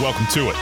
Welcome to it.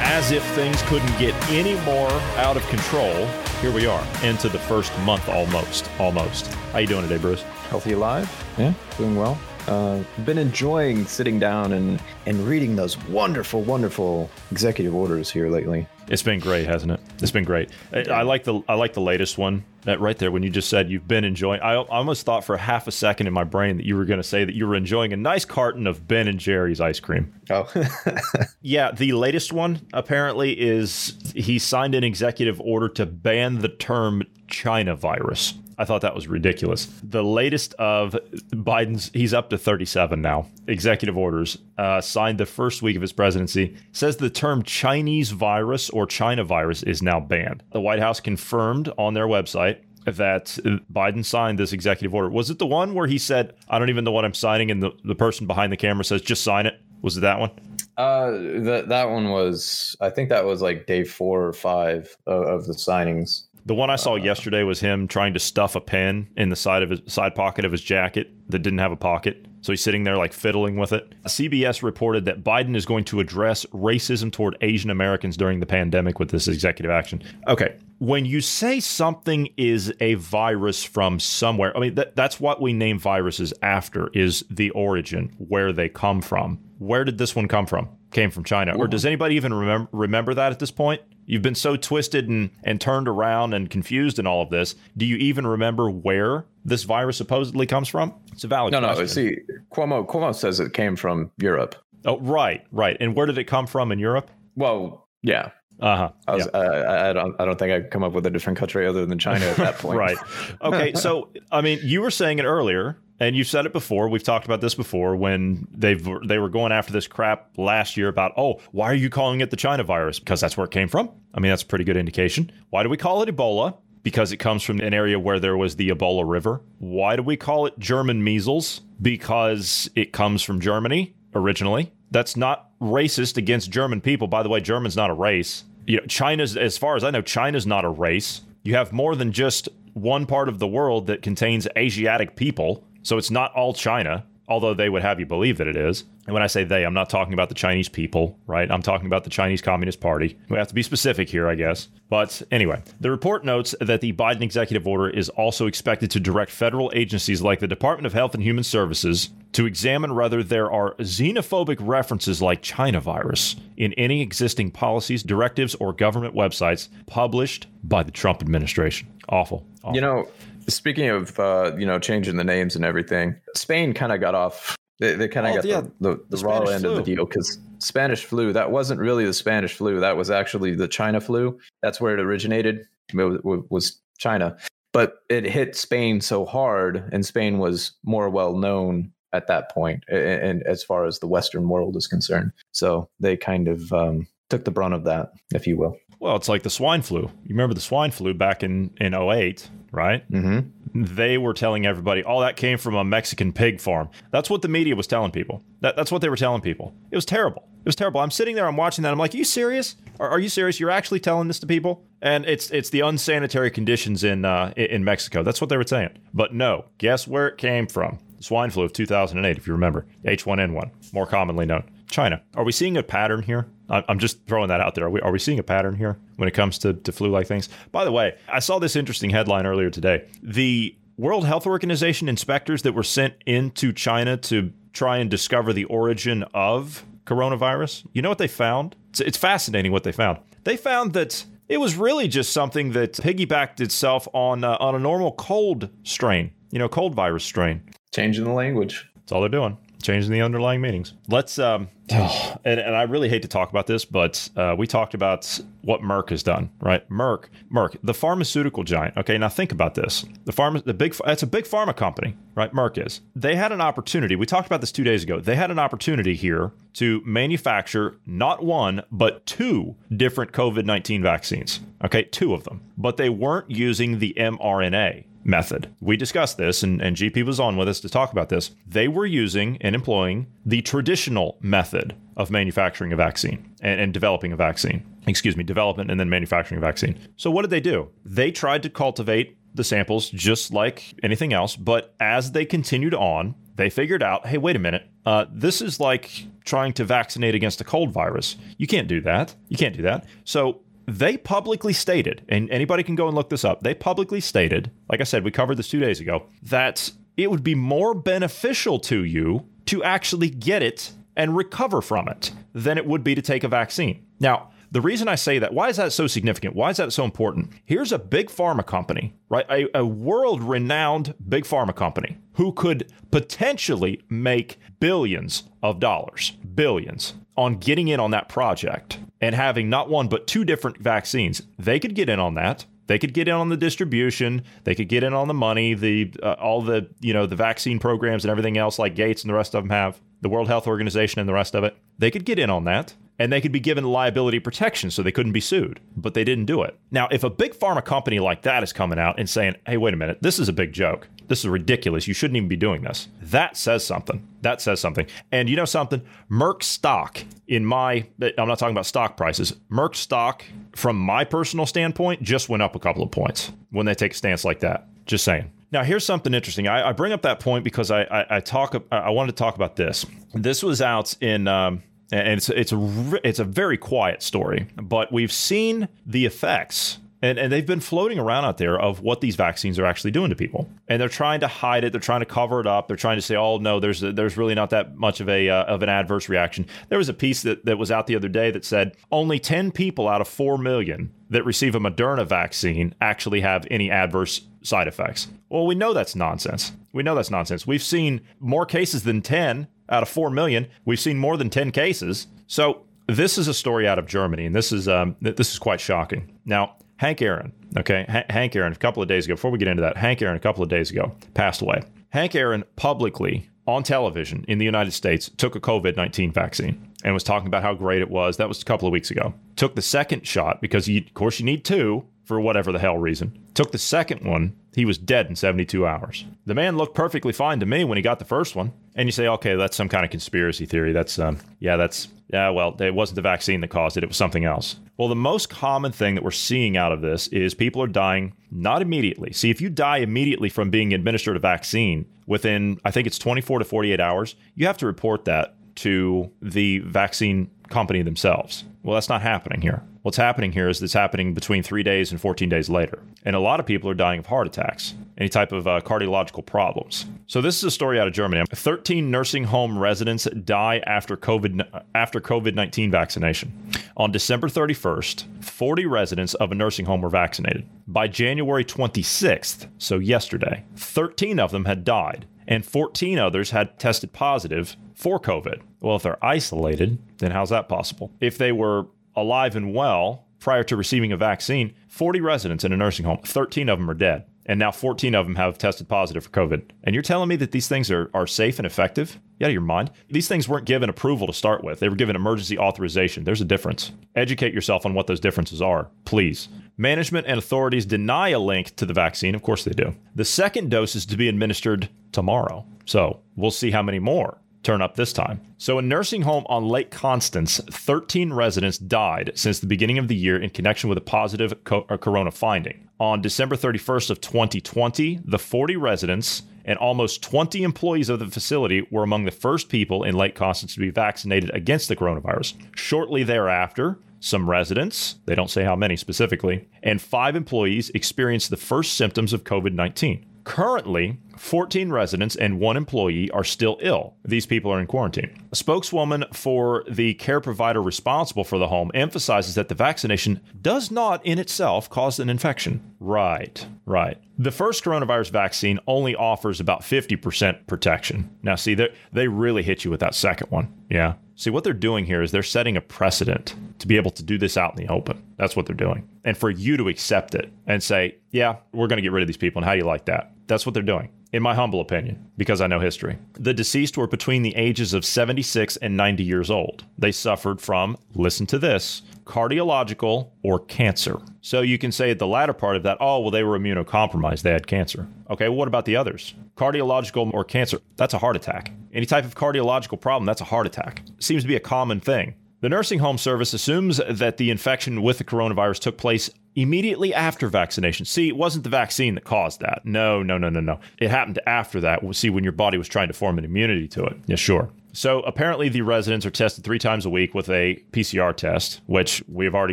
As if things couldn't get any more out of control, here we are into the first month almost. Almost. How you doing today, Bruce? Healthy alive? Yeah, doing well. Uh, been enjoying sitting down and, and reading those wonderful, wonderful executive orders here lately. It's been great, hasn't it? It's been great. I, I like the I like the latest one that right there when you just said you've been enjoying. I, I almost thought for half a second in my brain that you were going to say that you were enjoying a nice carton of Ben and Jerry's ice cream. Oh, Yeah, the latest one apparently is he signed an executive order to ban the term China virus. I thought that was ridiculous. The latest of Biden's, he's up to 37 now, executive orders, uh, signed the first week of his presidency, says the term Chinese virus or China virus is now banned. The White House confirmed on their website that Biden signed this executive order. Was it the one where he said, I don't even know what I'm signing, and the, the person behind the camera says, just sign it? Was it that one? uh, that that one was. I think that was like day four or five of, of the signings. The one I saw uh, yesterday was him trying to stuff a pen in the side of his side pocket of his jacket that didn't have a pocket. So he's sitting there like fiddling with it. CBS reported that Biden is going to address racism toward Asian Americans during the pandemic with this executive action. Okay. When you say something is a virus from somewhere, I mean that, that's what we name viruses after is the origin, where they come from. Where did this one come from? Came from China. Or does anybody even remember remember that at this point? You've been so twisted and, and turned around and confused in all of this. Do you even remember where this virus supposedly comes from? It's a valid No, no. question. See, Cuomo Cuomo says it came from Europe. Oh, right, right. And where did it come from in Europe? Well, yeah. Uh huh. I was. I, I, I don't. I don't think I could come up with a different country other than China at that point. Right. Okay. So, I mean, you were saying it earlier, and you've said it before. We've talked about this before when they've they were going after this crap last year about, oh, why are you calling it the China virus? Because that's where it came from. I mean, that's a pretty good indication. Why do we call it Ebola? Because it comes from an area where there was the Ebola River. Why do we call it German measles? Because it comes from Germany originally. That's not racist against German people. By the way, German's not a race. You know, China's, as far as I know, China's not a race. You have more than just one part of the world that contains Asiatic people. So it's not all China, although they would have you believe that it is. And when I say they, I'm not talking about the Chinese people, right? I'm talking about the Chinese Communist Party. We have to be specific here, I guess. But anyway, the report notes that the Biden executive order is also expected to direct federal agencies like the Department of Health and Human Services to examine whether there are xenophobic references like China virus in any existing policies, directives, or government websites published by the Trump administration. Awful. Awful. You know, speaking of uh, you know changing the names and everything, Spain kind of got off. They, they kind of Oh, got yeah, the, the, the, the raw end of the deal because Spanish flu that wasn't really the Spanish flu. That was actually the China flu. That's where it originated. It was, China, but it hit Spain so hard, and Spain was more well known at that point, a- a- and as far as the Western world is concerned, so they kind of um, took the brunt of that, if you will. Well, it's like the swine flu. You remember the swine flu back in, in 08, right? Mm-hmm. They were telling everybody, oh, that came from a Mexican pig farm. That's what the media was telling people. That, that's what they were telling people. It was terrible. It was terrible. I'm sitting there, I'm watching that. I'm like, are you serious? Are, are you serious? You're actually telling this to people? And it's it's the unsanitary conditions in uh, in Mexico. That's what they were saying. But no, guess where it came from? Swine flu of 2008, if you remember. H1N1, more commonly known. China. Are we seeing a pattern here? I'm just throwing that out there. Are we, are we seeing a pattern here when it comes to, to flu like things? By the way, I saw this interesting headline earlier today. The World Health Organization inspectors that were sent into China to try and discover the origin of coronavirus, you know what they found? It's, it's fascinating what they found. They found that it was really just something that piggybacked itself on uh, on a normal cold strain, you know, cold virus strain. Changing the language. That's all they're doing. Changing the underlying meanings. Let's um, and, and I really hate to talk about this, but uh, we talked about what Merck has done, right? Merck, Merck, the pharmaceutical giant. Okay, now think about this: the pharma, the big, it's a big pharma company, right? Merck is. They had an opportunity. We talked about this two days ago. They had an opportunity here to manufacture not one but two different COVID nineteen vaccines. Okay, two of them, but they weren't using the mRNA method. We discussed this, and, and GP was on with us to talk about this. They were using and employing the traditional method of manufacturing a vaccine and, and developing a vaccine. Excuse me, development and then manufacturing a vaccine. So, what did they do? They tried to cultivate the samples just like anything else, but as they continued on, they figured out hey, wait a minute, uh, this is like trying to vaccinate against a cold virus. You can't do that. You can't do that. So, they publicly stated, and anybody can go and look this up, they publicly stated, like I said, we covered this two days ago, that it would be more beneficial to you to actually get it and recover from it than it would be to take a vaccine. Now, the reason I say that, why is that so significant? Why is that so important? Here's a big pharma company, right? A, a world renowned big pharma company who could potentially make billions of dollars, billions on getting in on that project and having not one but two different vaccines, they could get in on that. They could get in on the distribution. They could get in on the money, the uh, all the you know the vaccine programs and everything else like Gates and the rest of them have, the World Health Organization and the rest of it. They could get in on that and they could be given liability protection so they couldn't be sued, but they didn't do it. Now, if a big pharma company like that is coming out and saying, hey, wait a minute, this is a big joke. This is ridiculous. You shouldn't even be doing this. That says something. That says something. And you know something? Merck stock, in my, I'm not talking about stock prices, Merck stock, from my personal standpoint, just went up a couple of points when they take a stance like that. Just saying. Now, here's something interesting. I, I bring up that point because I, I, I, talk. I wanted to talk about this. This was out in um, and it's it's a it's a very quiet story, but we've seen the effects. And, and they've been floating around out there of what these vaccines are actually doing to people, and they're trying to hide it. They're trying to cover it up. They're trying to say, "Oh no, there's there's really not that much of a uh, of an adverse reaction." There was a piece that, that was out the other day that said only ten people out of four million that receive a Moderna vaccine actually have any adverse side effects. Well, we know that's nonsense. We know that's nonsense. We've seen more cases than 10 out of 4 million. We've seen more than 10 cases. So this is a story out of Germany, and this is um, this is quite shocking. Now, Hank Aaron, okay, H- Hank Aaron, a couple of days ago, before we get into that, Hank Aaron, a couple of days ago, passed away. Hank Aaron publicly on television in the United States took a COVID 19 vaccine and was talking about how great it was. That was a couple of weeks ago. Took the second shot because, you, of course, you need two for whatever the hell reason. Took the second one. He was dead in 72 hours. The man looked perfectly fine to me when he got the first one. And you say, okay, that's some kind of conspiracy theory. That's, um, yeah, that's, yeah, well, it wasn't the vaccine that caused it. It was something else. Well, the most common thing that we're seeing out of this is people are dying not immediately. See, if you die immediately from being administered a vaccine within, I think it's 24 to 48 hours, you have to report that to the vaccine company themselves. Well, that's not happening here. What's happening here is it's happening between three days and 14 days later. And a lot of people are dying of heart attacks, any type of uh, cardiological problems. So this is a story out of Germany. 13 nursing home residents die after COVID after COVID-19 vaccination. On December 31st, 40 residents of a nursing home were vaccinated. By January 26th, so yesterday, 13 of them had died and 14 others had tested positive for COVID. Well, if they're isolated, then how's that possible? If they were alive and well prior to receiving a vaccine, 40 residents in a nursing home, 13 of them are dead. And now 14 of them have tested positive for COVID. And you're telling me that these things are, are safe and effective? You out of your mind? These things weren't given approval to start with. They were given emergency authorization. There's a difference. Educate yourself on what those differences are, please. Management and authorities deny a link to the vaccine. Of course they do. The second dose is to be administered tomorrow. So we'll see how many more turn up this time. So, a nursing home on Lake Constance, 13 residents died since the beginning of the year in connection with a positive co- uh, corona finding. On December 31st of 2020, the 40 residents and almost 20 employees of the facility were among the first people in Lake Constance to be vaccinated against the coronavirus. Shortly thereafter, some residents, they don't say how many specifically, and five employees experienced the first symptoms of COVID 19. Currently, 14 residents and one employee are still ill. These people are in quarantine. A spokeswoman for the care provider responsible for the home emphasizes that the vaccination does not in itself cause an infection. Right, Right. The first coronavirus vaccine only offers about 50% protection. Now, see, they really hit you with that second one. Yeah. See, what they're doing here is they're setting a precedent to be able to do this out in the open. That's what they're doing. And for you to accept it and say, yeah, we're going to get rid of these people. And how do you like that? That's what they're doing in my humble opinion, because I know history. The deceased were between the ages of 76 and 90 years old. They suffered from, listen to this, cardiological or cancer. So you can say at the latter part of that, oh, well, they were immunocompromised, they had cancer. Okay, well, what about the others? Cardiological or cancer, that's a heart attack. Any type of cardiological problem, that's a heart attack. Seems to be a common thing. The nursing home service assumes that the infection with the coronavirus took place immediately after vaccination. See, it wasn't the vaccine that caused that. No, no, no, no, no. It happened after that. See, when your body was trying to form an immunity to it. Yeah, sure. So apparently, the residents are tested three times a week with a PCR test, which we've already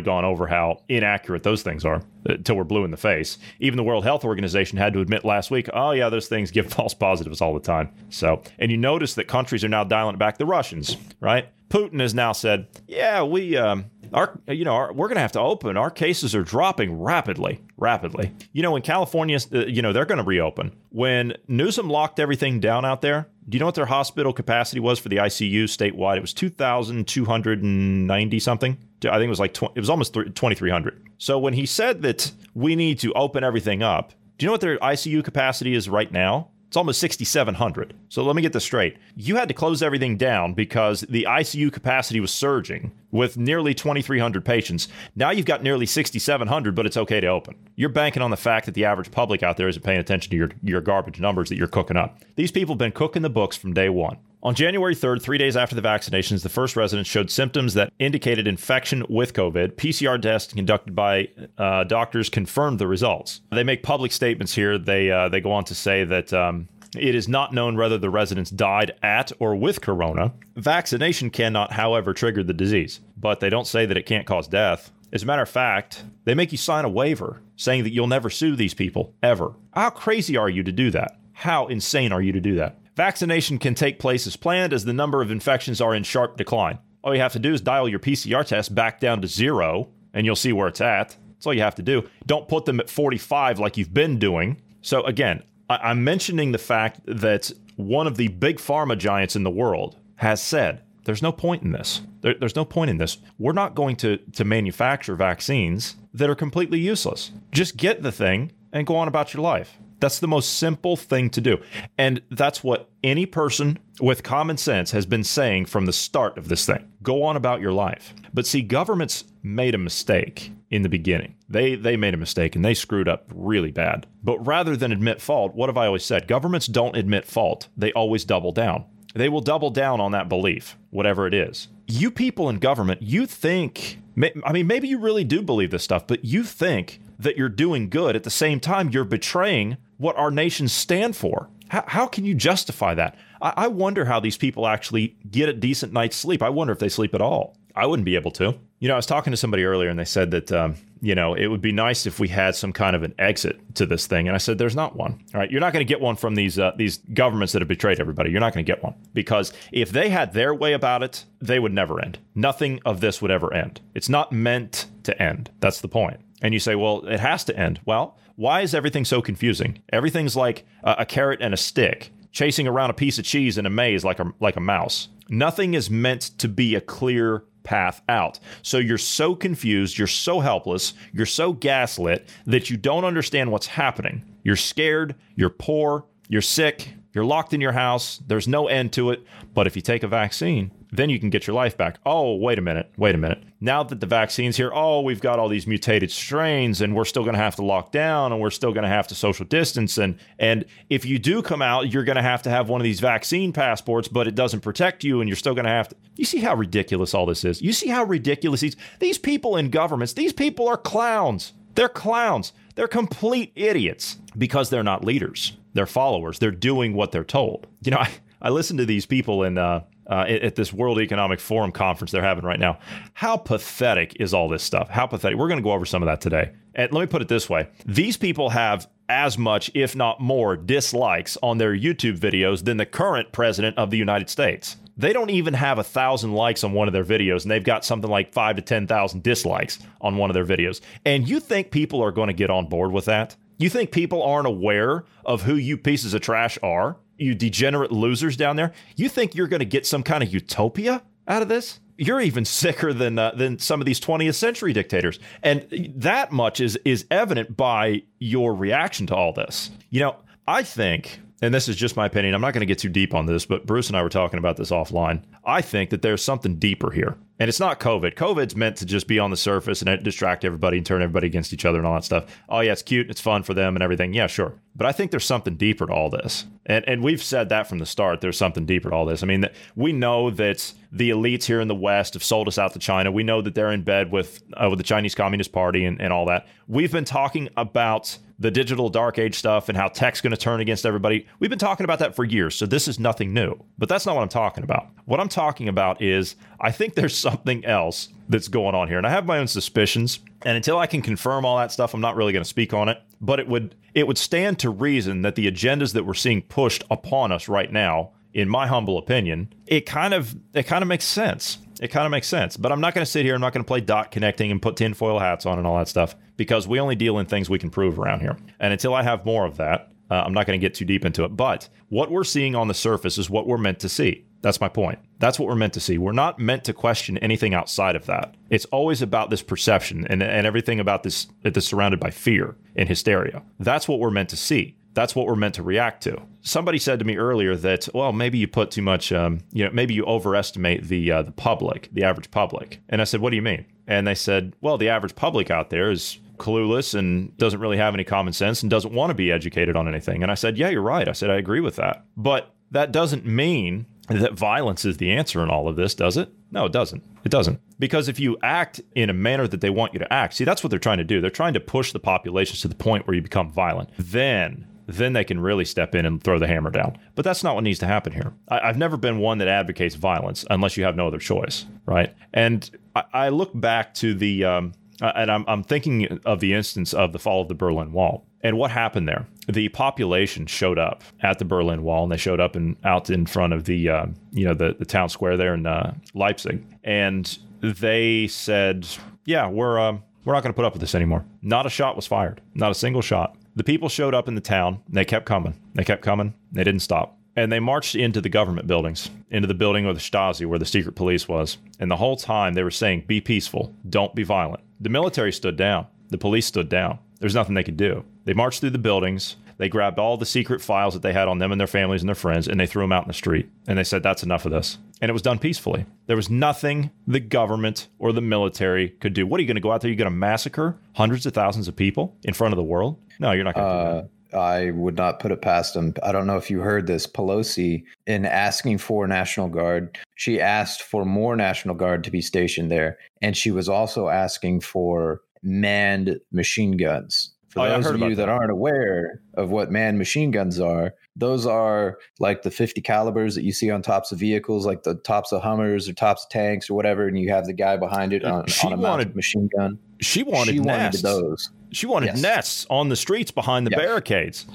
gone over how inaccurate those things are until we're blue in the face. Even the World Health Organization had to admit last week, oh, yeah, those things give false positives all the time. So, and you notice that countries are now dialing back. The Russians, right? Putin has now said, yeah, we, um, our, you know, our, we're going to have to open. Our cases are dropping rapidly, rapidly. You know, in California, uh, you know, they're going to reopen. When Newsom locked everything down out there, do you know what their hospital capacity was for the ICU statewide? It was 2,290 something. I think it was like, it was almost 2,300. So when he said that we need to open everything up, do you know what their ICU capacity is right now? It's almost 6,700. So let me get this straight. You had to close everything down because the ICU capacity was surging with nearly 2,300 patients. Now you've got nearly 6,700, but it's okay to open. You're banking on the fact that the average public out there isn't paying attention to your, your garbage numbers that you're cooking up. These people have been cooking the books from day one. On January 3rd, three days after the vaccinations, the first resident showed symptoms that indicated infection with COVID. PCR tests conducted by uh, doctors confirmed the results. They make public statements here. They uh, they go on to say that. Um, it is not known whether the residents died at or with corona. Vaccination cannot, however, trigger the disease, but they don't say that it can't cause death. As a matter of fact, they make you sign a waiver saying that you'll never sue these people, ever. How crazy are you to do that? How insane are you to do that? Vaccination can take place as planned as the number of infections are in sharp decline. All you have to do is dial your PCR test back down to zero, and you'll see where it's at. That's all you have to do. Don't put them at 45 like you've been doing. So, again, I- am mentioning the fact that one of the big pharma giants in the world has said there's no point in this. There, there's no point in this. We're not going to, to manufacture vaccines that are completely useless. Just get the thing and go on about your life. That's the most simple thing to do. And that's what any person with common sense has been saying from the start of this thing. Go on about your life. But see, governments made a mistake in the beginning. They they made a mistake and they screwed up really bad. But rather than admit fault, what have I always said? Governments don't admit fault. They always double down. They will double down on that belief, whatever it is. You people in government, you think I mean maybe you really do believe this stuff, but you think that you're doing good at the same time you're betraying what our nations stand for. How, how can you justify that? I, I wonder how these people actually get a decent night's sleep. I wonder if they sleep at all. I wouldn't be able to. You know, I was talking to somebody earlier and they said that, um, you know, it would be nice if we had some kind of an exit to this thing. And I said, there's not one. All right. You're not going to get one from these, uh, these governments that have betrayed everybody. You're not going to get one because if they had their way about it, they would never end. Nothing of this would ever end. It's not meant to end. That's the point. And you say, well, it has to end. Well, why is everything so confusing? Everything's like a, a carrot and a stick, chasing around a piece of cheese in a maze like a, like a mouse. Nothing is meant to be a clear path out. So you're so confused, you're so helpless, you're so gaslit that you don't understand what's happening. You're scared, you're poor, you're sick, you're locked in your house, there's no end to it. But if you take a vaccine, then you can get your life back. Oh, wait a minute, wait a minute. Now that the vaccine's here, oh, we've got all these mutated strains and we're still going to have to lock down and we're still going to have to social distance and and if you do come out, you're going to have to have one of these vaccine passports, but it doesn't protect you and you're still going to have to You see how ridiculous all this is? You see how ridiculous these these people in governments, these people are clowns. They're clowns. They're complete idiots because they're not leaders. They're followers. They're doing what they're told. You know, I, I listen to these people in uh, uh, at this World Economic Forum conference they're having right now. How pathetic is all this stuff? How pathetic. We're going to go over some of that today. And let me put it this way these people have as much, if not more, dislikes on their YouTube videos than the current president of the United States. They don't even have a thousand likes on one of their videos, and they've got something like five to 10,000 dislikes on one of their videos. And you think people are going to get on board with that? You think people aren't aware of who you pieces of trash are? You degenerate losers down there? You think you're going to get some kind of utopia out of this? You're even sicker than uh, than some of these 20th century dictators, and that much is is evident by your reaction to all this. You know, I think and this is just my opinion. I'm not going to get too deep on this, but Bruce and I were talking about this offline. I think that there's something deeper here. And it's not COVID. COVID's meant to just be on the surface and distract everybody and turn everybody against each other and all that stuff. Oh, yeah, it's cute. It's fun for them and everything. Yeah, sure. But I think there's something deeper to all this. And, and we've said that from the start. There's something deeper to all this. I mean, we know that the elites here in the West have sold us out to China. We know that they're in bed with, uh, with the Chinese Communist Party and, and all that. We've been talking about the digital dark age stuff and how tech's going to turn against everybody. We've been talking about that for years, so this is nothing new. But that's not what I'm talking about. What I'm talking about is I think there's something else that's going on here, and I have my own suspicions. And until I can confirm all that stuff, I'm not really going to speak on it. But it would it would stand to reason that the agendas that we're seeing pushed upon us right now, in my humble opinion, it kind of it kind of makes sense. It kind of makes sense. But I'm not going to sit here. I'm not going to play dot connecting and put tinfoil hats on and all that stuff because we only deal in things we can prove around here. And until I have more of that, uh, I'm not going to get too deep into it. But what we're seeing on the surface is what we're meant to see. That's my point. That's what we're meant to see. We're not meant to question anything outside of that. It's always about this perception and, and everything about this that's surrounded by fear and hysteria. That's what we're meant to see. That's what we're meant to react to. Somebody said to me earlier that, well, maybe you put too much, um, you know, maybe you overestimate the uh, the public, the average public. And I said, what do you mean? And they said, well, the average public out there is clueless and doesn't really have any common sense and doesn't want to be educated on anything. And I said, yeah, you're right. I said, I agree with that. But that doesn't mean that violence is the answer in all of this, does it? No, it doesn't. It doesn't. Because if you act in a manner that they want you to act, see, that's what they're trying to do. They're trying to push the populations to the point where you become violent. Then then they can really step in and throw the hammer down. But that's not what needs to happen here. I, have never been one that advocates violence unless you have no other choice, right? And I, I look back to the um, uh, and I'm, I'm thinking of the instance of the fall of the Berlin Wall. And what happened there? The population showed up at the Berlin Wall, and they showed up and out in front of the uh, you know the, the town square there in uh, Leipzig, and they said, "Yeah, we're uh, we're not going to put up with this anymore." Not a shot was fired, not a single shot. The people showed up in the town. They kept coming. They kept coming. They didn't stop. And they marched into the government buildings, into the building of the Stasi where the secret police was. And the whole time they were saying, be peaceful, don't be violent. The military stood down. The police stood down. There's nothing they could do. They marched through the buildings. They grabbed all the secret files that they had on them and their families and their friends, and they threw them out in the street. And they said, That's enough of this. And it was done peacefully. There was nothing the government or the military could do. What are you going to go out there? You're going to massacre hundreds of thousands of people in front of the world? No, you're not going to uh, do that. I would not put it past them. I don't know if you heard this. Pelosi, in asking for National Guard, she asked for more National Guard to be stationed there. And she was also asking for manned machine guns. For oh, those of you that, that aren't aware of what manned machine guns are, those are like the 50 calibers that you see on tops of vehicles, like the tops of Hummers or tops of tanks or whatever, and you have the guy behind it uh, on, she on a wanted, machine gun. She wanted she wanted those. She wanted yes. nests on the streets behind the yeah. barricades.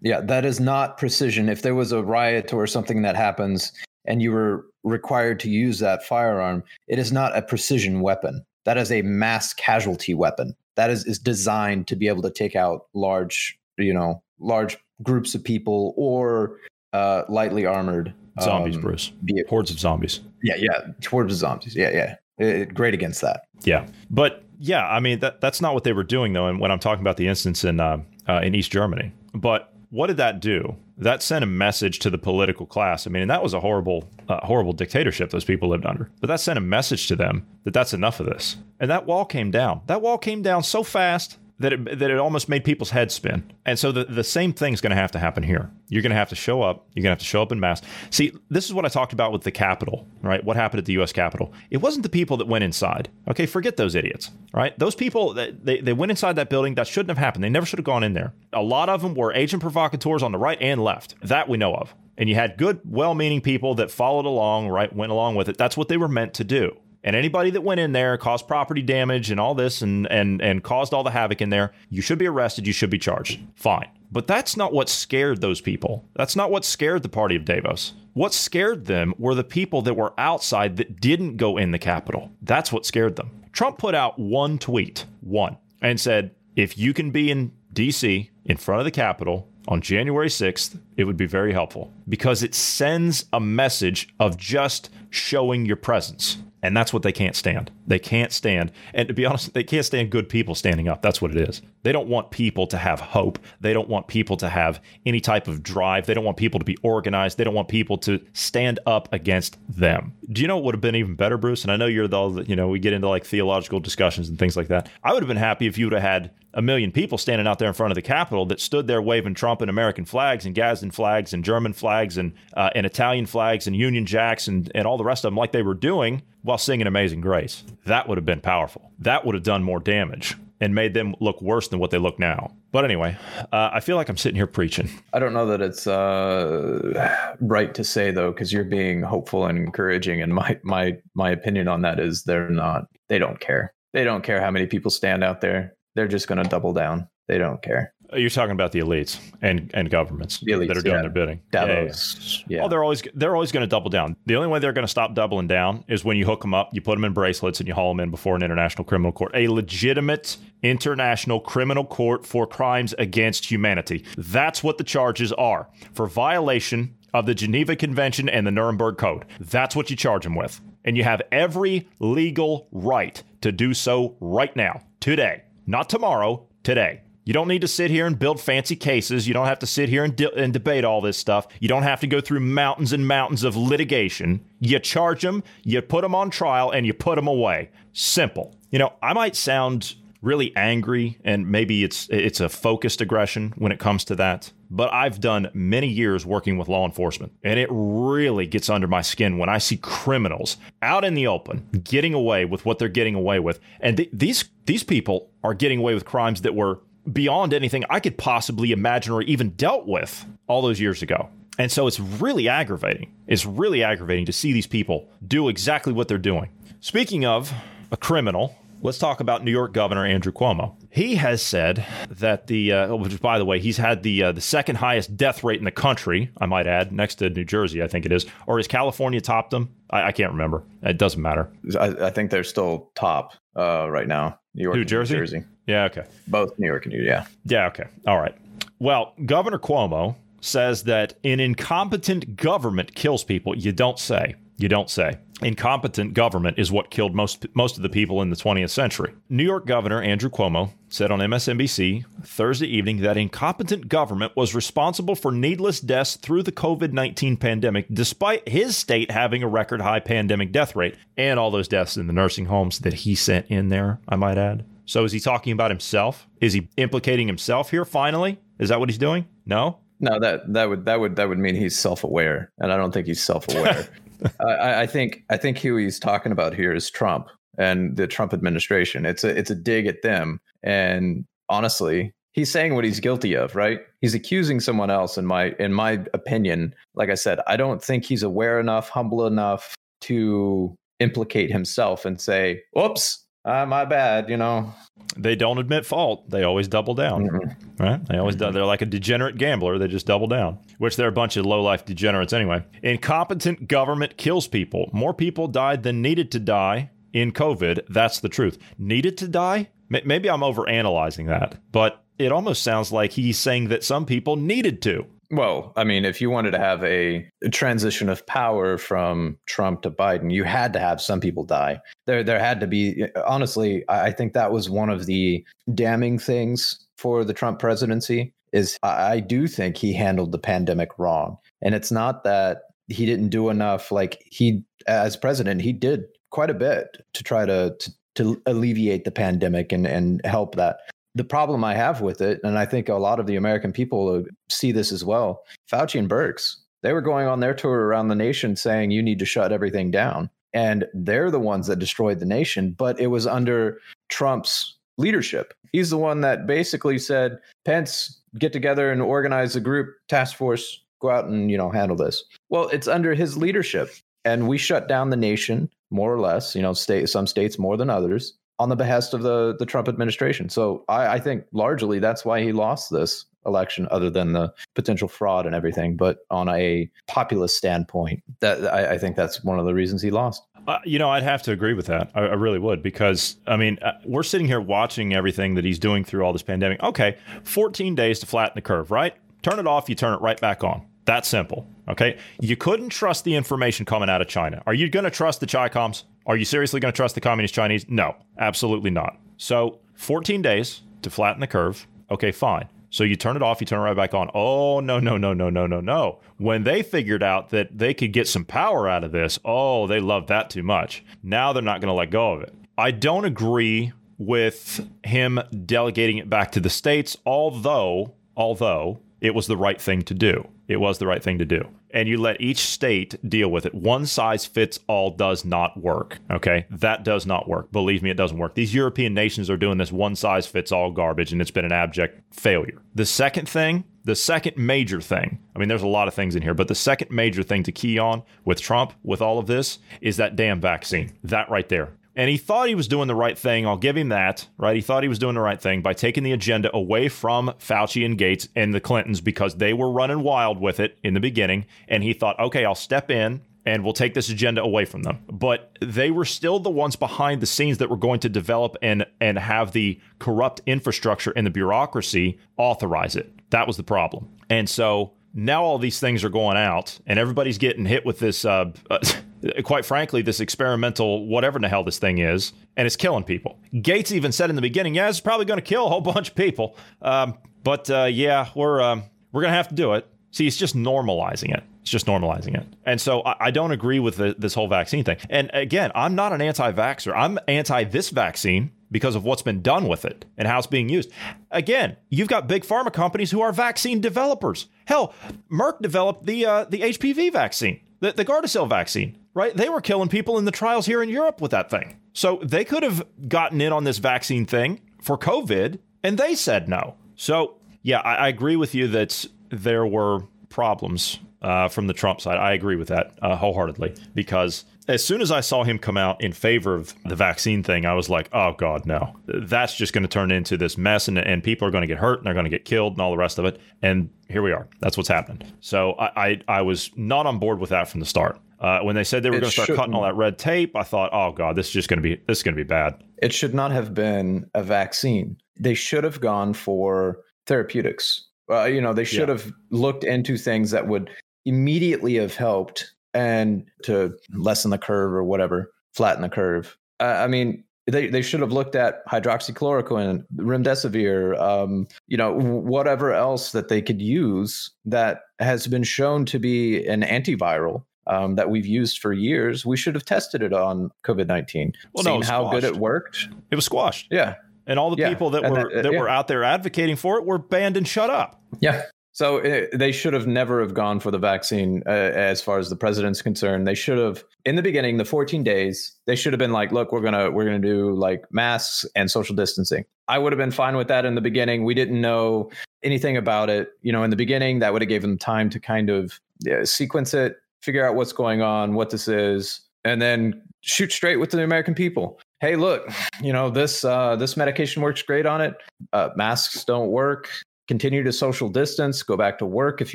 Yeah, that is not precision. If there was a riot or something that happens and you were required to use that firearm, it is not a precision weapon. That is a mass casualty weapon. That is, is designed to be able to take out large, you know, large groups of people or uh, lightly armored zombies, um, Bruce. Hordes of zombies. Yeah, yeah, hordes of zombies. Yeah, yeah. It, great against that. Yeah, but yeah, I mean that that's not what they were doing though. And when I'm talking about the instance in uh, uh, in East Germany, but what did that do? That sent a message to the political class. I mean, and that was a horrible, uh, horrible dictatorship those people lived under. But that sent a message to them that that's enough of this. And that wall came down. That wall came down so fast that it, that it almost made people's heads spin. And so the, the same thing's going to have to happen here. You're going to have to show up. You're going to have to show up in mass. See, this is what I talked about with the Capitol, right? What happened at the U.S. Capitol? It wasn't the people that went inside. Okay, forget those idiots, right? Those people, they, they went inside that building. That shouldn't have happened. They never should have gone in there. A lot of them were agent provocateurs on the right and left. That we know of. And you had good, well meaning people that followed along, right? Went along with it. That's what they were meant to do. And anybody that went in there, caused property damage and all this and and and caused all the havoc in there, you should be arrested, you should be charged. Fine. But that's not what scared those people. That's not what scared the party of Davos. What scared them were the people that were outside that didn't go in the Capitol. That's what scared them. Trump put out one tweet, one, and said, if you can be in DC, in front of the Capitol on January 6th, it would be very helpful because it sends a message of just showing your presence. And that's what they can't stand. They can't stand. And to be honest, they can't stand good people standing up. That's what it is. They don't want people to have hope. They don't want people to have any type of drive. They don't want people to be organized. They don't want people to stand up against them. Do you know what would have been even better, Bruce? And I know you're the, you know, we get into like theological discussions and things like that. I would have been happy if you would have had a million people standing out there in front of the Capitol that stood there waving Trump and American flags and Gadsden flags and German flags and uh, and Italian flags and Union Jacks and, and all the rest of them like they were doing while singing Amazing Grace. That would have been powerful. That would have done more damage and made them look worse than what they look now. But anyway, uh, I feel like I'm sitting here preaching. I don't know that it's uh, right to say though, because you're being hopeful and encouraging, and my my my opinion on that is they're not. They don't care. They don't care how many people stand out there. They're just going to double down. They don't care. You're talking about the elites and, and governments elites, that are doing yeah. their bidding. Davos. Yeah, yeah. Oh, they're always they're always going to double down. The only way they're going to stop doubling down is when you hook them up, you put them in bracelets, and you haul them in before an international criminal court, a legitimate international criminal court for crimes against humanity. That's what the charges are for violation of the Geneva Convention and the Nuremberg Code. That's what you charge them with, and you have every legal right to do so right now, today, not tomorrow, today. You don't need to sit here and build fancy cases. You don't have to sit here and, de- and, debate all this stuff. You don't have to go through mountains and mountains of litigation. You charge them, you put them on trial, and you put them away. Simple. You know, I might sound really angry and maybe it's it's a focused aggression when it comes to that but I've done many years working with law enforcement and it really gets under my skin when I see criminals out in the open getting away with what they're getting away with and th- these these people are getting away with crimes that were beyond anything I could possibly imagine or even dealt with all those years ago. And so it's really aggravating. It's really aggravating to see these people do exactly what they're doing. Speaking of a criminal, let's talk about New York Governor Andrew Cuomo. He has said that the, uh, which by the way, he's had the uh, the second highest death rate in the country. I might add, next to New Jersey, I think it is, or is California topped them? I, I can't remember. It doesn't matter. I, I think they're still top uh, right now. New York, New Jersey, New Jersey. Yeah, okay. Both New York and New Yeah. Yeah, okay. All right. Well, Governor Cuomo says that an incompetent government kills people. You don't say. You don't say. Incompetent government is what killed most most of the people in the 20th century. New York Governor Andrew Cuomo said on MSNBC Thursday evening that incompetent government was responsible for needless deaths through the COVID-19 pandemic despite his state having a record high pandemic death rate and all those deaths in the nursing homes that he sent in there, I might add. So is he talking about himself? Is he implicating himself here finally? Is that what he's doing? No? No, that that would that would that would mean he's self-aware, and I don't think he's self-aware. I, I, think I think who he's talking about here is Trump and the Trump administration. It's a it's a dig at them, and honestly, he's saying what he's guilty of, right? He's accusing someone else. In my in my opinion, like I said, I don't think he's aware enough, humble enough to implicate himself and say, "Oops, uh, my bad," you know. They don't admit fault. They always double down, mm-hmm. right? They always mm-hmm. they're like a degenerate gambler. They just double down, which they're a bunch of low life degenerates anyway. Incompetent government kills people. More people died than needed to die in COVID. That's the truth. Needed to die? Maybe I'm over analyzing that, but it almost sounds like he's saying that some people needed to. Well, I mean, if you wanted to have a, transition of power from Trump to Biden, you had to have some people die. There, there had to be. Honestly, I think that was one of the damning things for the Trump presidency. Is I do think he handled the pandemic wrong, and it's not that he didn't do enough. Like he, as president, he did quite a bit to try to, to to alleviate the pandemic and and help that the problem I have with it, and I think a lot of the American people see this as well, Fauci and Birx, they were going on their tour around the nation saying you need to shut everything down. And they're the ones that destroyed the nation, but it was under Trump's leadership. He's the one that basically said, Pence, get together and organize a group, task force, go out and, you know, handle this. Well, it's under his leadership. And we shut down the nation, more or less, you know, state some states more than others on the behest of the the Trump administration. So I, I, think largely that's why he lost this election, other than the potential fraud and everything. But on a populist standpoint, that I, I think that's one of the reasons he lost. Uh, you know, I'd have to agree with that. I, I really would because I mean, uh, we're sitting here watching everything that he's doing through all this pandemic. Okay, 14 days to flatten the curve, right? Turn it off, you turn it right back on. That simple. Okay. You couldn't trust the information coming out of China. Are you going to trust the Chicoms? Are you seriously going to trust the Communist Chinese? No, absolutely not. So 14 days to flatten the curve. Okay, fine. So you turn it off, you turn it right back on. Oh, no, no, no, no, no, no, no. When they figured out that they could get some power out of this, oh, they loved that too much. Now they're not going to let go of it. I don't agree with him delegating it back to the states, although, although it was the right thing to do. It was the right thing to do. And you let each state deal with it. One size fits all does not work. Okay. That does not work. Believe me, it doesn't work. These European nations are doing this one size fits all garbage, and it's been an abject failure. The second thing, the second major thing, I mean, there's a lot of things in here, but the second major thing to key on with Trump, with all of this, is that damn vaccine. That right there. And he thought he was doing the right thing. I'll give him that, right? He thought he was doing the right thing by taking the agenda away from Fauci and Gates and the Clintons because they were running wild with it in the beginning. And he thought, okay, I'll step in and we'll take this agenda away from them. But they were still the ones behind the scenes that were going to develop and and have the corrupt infrastructure and the bureaucracy authorize it. That was the problem. And so now all these things are going out and everybody's getting hit with this uh, quite frankly this experimental whatever the hell this thing is and it's killing people. Gates even said in the beginning yeah it's probably going to kill a whole bunch of people. Um, but uh, yeah we're um, we're going to have to do it. See it's just normalizing it. It's just normalizing it. And so i, I don't agree with the, this whole vaccine thing. And again i'm not an anti-vaxxer. I'm anti this vaccine because of what's been done with it and how it's being used. Again, you've got big pharma companies who are vaccine developers. Hell, Merck developed the uh, the HPV vaccine, the, the Gardasil vaccine, right? They were killing people in the trials here in Europe with that thing. So they could have gotten in on this vaccine thing for COVID, and they said no. So yeah, I, I agree with you that there were problems uh, from the Trump side. I agree with that uh, wholeheartedly because as soon as I saw him come out in favor of the vaccine thing, I was like, oh, God, no. That's just going to turn into this mess and, and people are going to get hurt and they're going to get killed and all the rest of it. And here we are. That's what's happening. So I, I, I was not on board with that from the start. Uh, when they said they were going to start cutting all that red tape, I thought, oh god, this is just going to be this is going to be bad. It should not have been a vaccine. They should have gone for therapeutics. Uh, you know, they should yeah. have looked into things that would immediately have helped and to lessen the curve or whatever, flatten the curve. Uh, I mean, they, they should have looked at hydroxychloroquine, remdesivir, um, you know, whatever else that they could use that has been shown to be an antiviral um, that we've used for years. We should have tested it on COVID nineteen. Well, seen no, how good it worked. It was squashed. Yeah, and all the yeah. people that and were that, uh, that yeah. were out there advocating for it were banned and shut up. Yeah, so it, they should have never have gone for the vaccine uh, as far as the president's concerned. They should have in the beginning, the 14 days, they should have been like, look, we're going to we're going to do like masks and social distancing. I would have been fine with that in the beginning. We didn't know anything about it, you know, in the beginning that would have given them time to kind of yeah, sequence it, figure out what's going on, what this is, and then shoot straight with the American people. Hey, look, you know this uh, this medication works great on it. Uh, masks don't work continue to social distance, go back to work if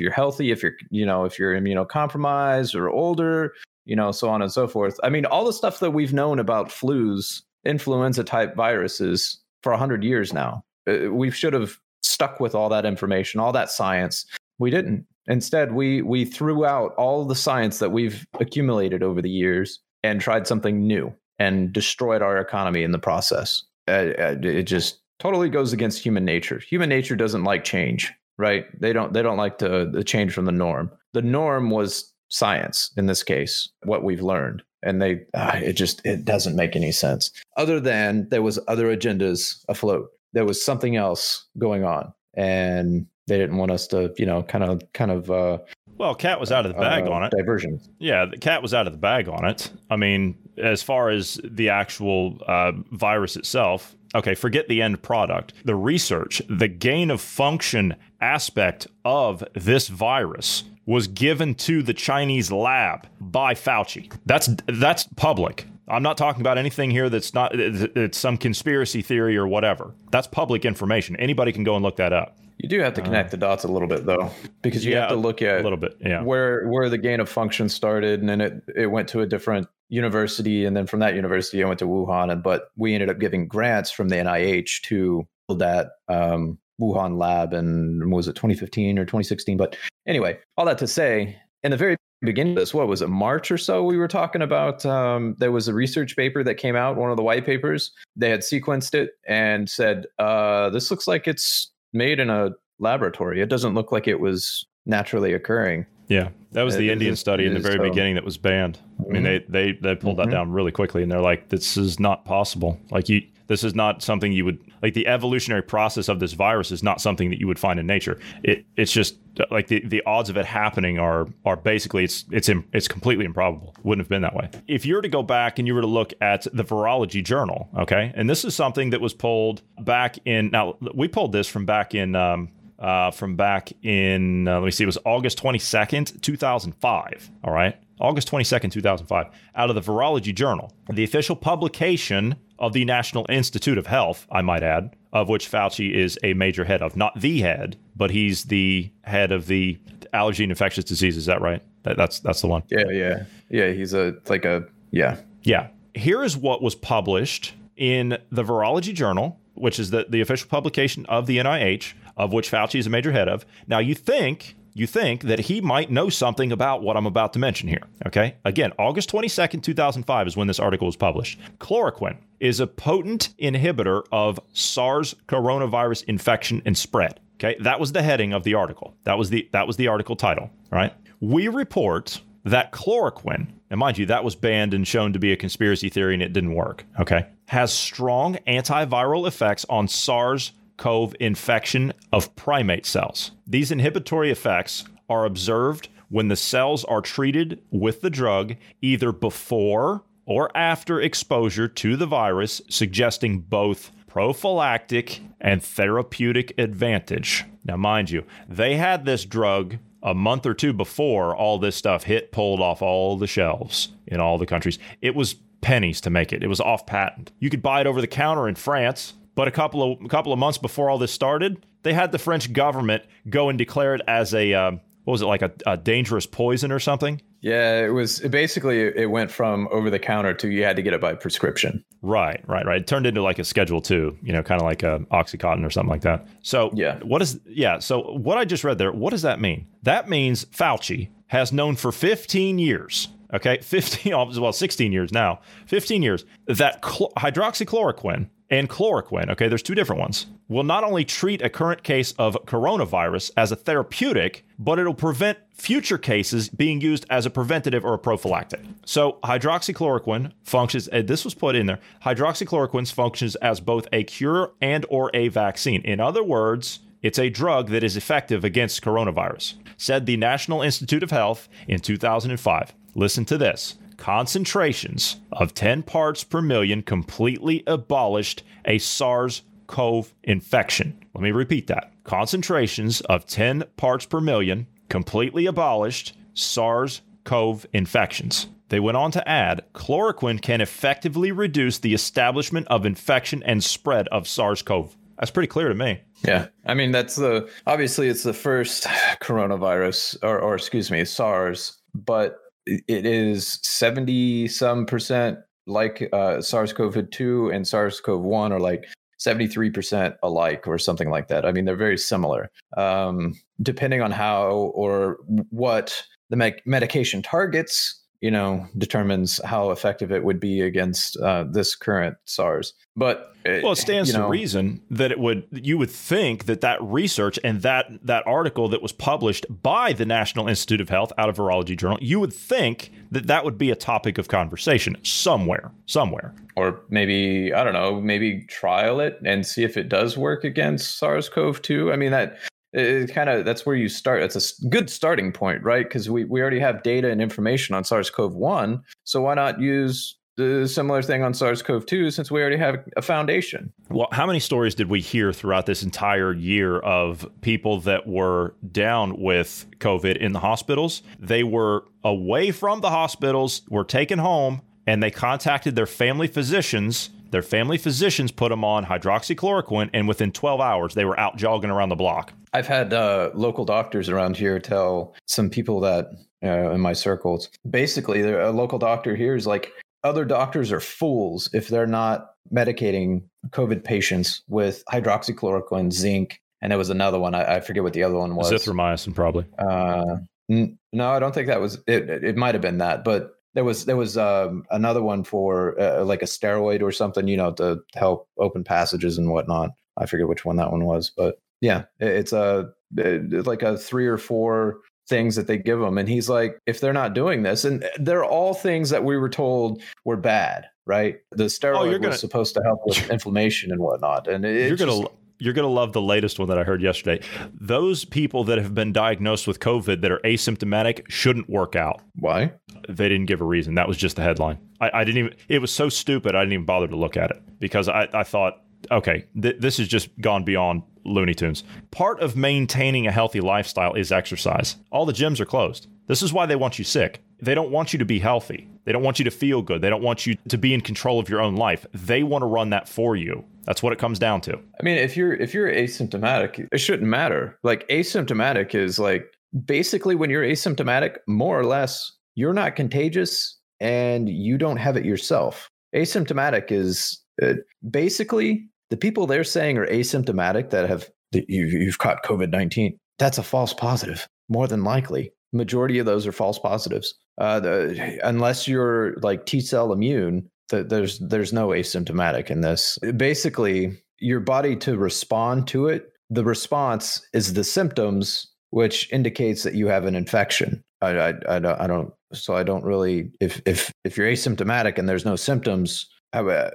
you're healthy, if you're, you know, if you're immunocompromised or older, you know, so on and so forth. I mean, all the stuff that we've known about flus, influenza type viruses for 100 years now. Uh, we should have stuck with all that information, all that science. We didn't. Instead, we we threw out all the science that we've accumulated over the years and tried something new and destroyed our economy in the process. Uh, uh it just totally goes against human nature. Human nature doesn't like change, right? They don't they don't like to the change from the norm. The norm was science in this case, what we've learned. And they uh, it just it doesn't make any sense. Other than there was other agendas afloat. There was something else going on. And they didn't want us to, you know, kind of kind of uh well, cat was out of the bag uh, on it. Diversion. Yeah, the cat was out of the bag on it. I mean, as far as the actual uh, virus itself, Okay, forget the end product. The research, the gain of function aspect of this virus was given to the Chinese lab by Fauci. That's that's public. I'm not talking about anything here that's not it's some conspiracy theory or whatever. That's public information. Anybody can go and look that up. You do have to connect uh, the dots a little bit though, because you yeah, have to look at a little bit, yeah, where where the gain of function started, and then it it went to a different university, and then from that university, I went to Wuhan. And but we ended up giving grants from the NIH to build that um, Wuhan lab, and was it 2015 or 2016? But anyway, all that to say, in the very beginning of this, what was it, March or so? We were talking about um, there was a research paper that came out, one of the white papers. They had sequenced it and said, uh, "This looks like it's made in a laboratory. It doesn't look like it was naturally occurring." Yeah, that was the Indian study in the very beginning that was banned. I mean, mm-hmm. they they they pulled that mm-hmm. down really quickly, and they're like, "This is not possible. Like you, this is not something you would like. The evolutionary process of this virus is not something that you would find in nature. It it's just like the, the odds of it happening are are basically it's it's it's completely improbable. Wouldn't have been that way. If you were to go back and you were to look at the Virology Journal, okay, and this is something that was pulled back in. Now we pulled this from back in. Um, uh, from back in, uh, let me see, it was August 22nd, 2005. All right. August 22nd, 2005, out of the Virology Journal, the official publication of the National Institute of Health, I might add, of which Fauci is a major head of. Not the head, but he's the head of the allergy and infectious diseases. Is that right? That, that's that's the one. Yeah, yeah, yeah. He's a like a yeah, yeah. Here is what was published in the Virology Journal, which is the, the official publication of the NIH, of which Fauci is a major head of. Now, you think you think that he might know something about what I'm about to mention here. Okay. Again, August 22nd, 2005 is when this article was published. Chloroquine is a potent inhibitor of SARS coronavirus infection and spread. Okay. That was the heading of the article. That was the that was the article title. Right. We report that chloroquine, and mind you, that was banned and shown to be a conspiracy theory and it didn't work. Okay. Has strong antiviral effects on SARS CoV infection of primate cells. These inhibitory effects are observed when the cells are treated with the drug either before or after exposure to the virus, suggesting both prophylactic and therapeutic advantage. Now, mind you, they had this drug a month or two before all this stuff hit pulled off all the shelves in all the countries. It was pennies to make it. It was off patent. You could buy it over the counter in France but a couple of a couple of months before all this started, they had the French government go and declare it as a um, what was it like a, a, dangerous poison or something? Yeah, it was it basically it went from over the counter to you had to get it by prescription. Right, right, right. It turned into like a Schedule Two, you know, kind of like a OxyContin or something like that. So yeah, what is yeah? So what I just read there, what does that mean? That means Fauci has known for 15 years okay 15 well 16 years now 15 years that cl- hydroxychloroquine and chloroquine, okay, there's two different ones, will not only treat a current case of coronavirus as a therapeutic, but it'll prevent future cases being used as a preventative or a prophylactic. So, hydroxychloroquine functions, and this was put in there, hydroxychloroquine functions as both a cure and or a vaccine. In other words, it's a drug that is effective against coronavirus, said the National Institute of Health in 2005. Listen to this concentrations of 10 parts per million completely abolished a SARS CoV infection. Let me repeat that. Concentrations of 10 parts per million completely abolished SARS CoV infections. They went on to add chloroquine can effectively reduce the establishment of infection and spread of SARS CoV. That's pretty clear to me. Yeah. I mean, that's the obviously it's the first coronavirus or, or excuse me, SARS, but it is 70 some percent like uh, SARS-CoV-2 and SARS-CoV-1 are like 73% alike or something like that. I mean, they're very similar. Um, depending on how or what the me- medication targets, you know, determines how effective it would be against uh, this current SARS. But uh, well, it stands you know, to reason that it would. You would think that that research and that that article that was published by the National Institute of Health out of Virology Journal, you would think that that would be a topic of conversation somewhere, somewhere. Or maybe I don't know, maybe trial it and see if it does work against SARS-CoV-2. I mean that it kind of that's where you start. That's a good starting point, right? Because we, we already have data and information on SARS-CoV-1. So why not use the similar thing on SARS-CoV-2 since we already have a foundation? Well, how many stories did we hear throughout this entire year of people that were down with COVID in the hospitals? They were away from the hospitals, were taken home, and they contacted their family physicians Their family physicians put them on hydroxychloroquine, and within 12 hours, they were out jogging around the block. I've had uh, local doctors around here tell some people that uh, in my circles, basically, a local doctor here is like, other doctors are fools if they're not medicating COVID patients with hydroxychloroquine, zinc, and there was another one. I, I forget what the other one was. Azithromycin, probably. Uh, n- no, I don't think that was it. It, it might have been that, but there was there was um, another one for uh, like a steroid or something, you know, to help open passages and whatnot. I forget which one that one was, but yeah, it, it's a it's like a three or four things that they give them, and he's like, if they're not doing this, and they're all things that we were told were bad, right? The steroid oh, gonna, was supposed to help with inflammation and whatnot, and it, you're gonna you're going to love the latest one that I heard yesterday. Those people that have been diagnosed with COVID that are asymptomatic shouldn't work out. Why? They didn't give a reason. That was just the headline. I, I didn't even, it was so stupid, I didn't even bother to look at it because I, I thought, okay, th- this has just gone beyond Looney Tunes. Part of maintaining a healthy lifestyle is exercise. All the gyms are closed. This is why they want you sick. They don't want you to be healthy. They don't want you to feel good. They don't want you to be in control of your own life. They want to run that for you. That's what it comes down to. I mean, if you're if you're asymptomatic, it shouldn't matter. Like asymptomatic is like basically when you're asymptomatic, more or less, you're not contagious and you don't have it yourself. Asymptomatic is uh, basically the people they're saying are asymptomatic that have you, you've caught COVID nineteen. That's a false positive, more than likely. Majority of those are false positives. Uh, the, unless you're like T cell immune, there's there's no asymptomatic in this. Basically, your body to respond to it, the response is the symptoms, which indicates that you have an infection. I, I, I, don't, I don't. So I don't really. If if if you're asymptomatic and there's no symptoms, I, uh,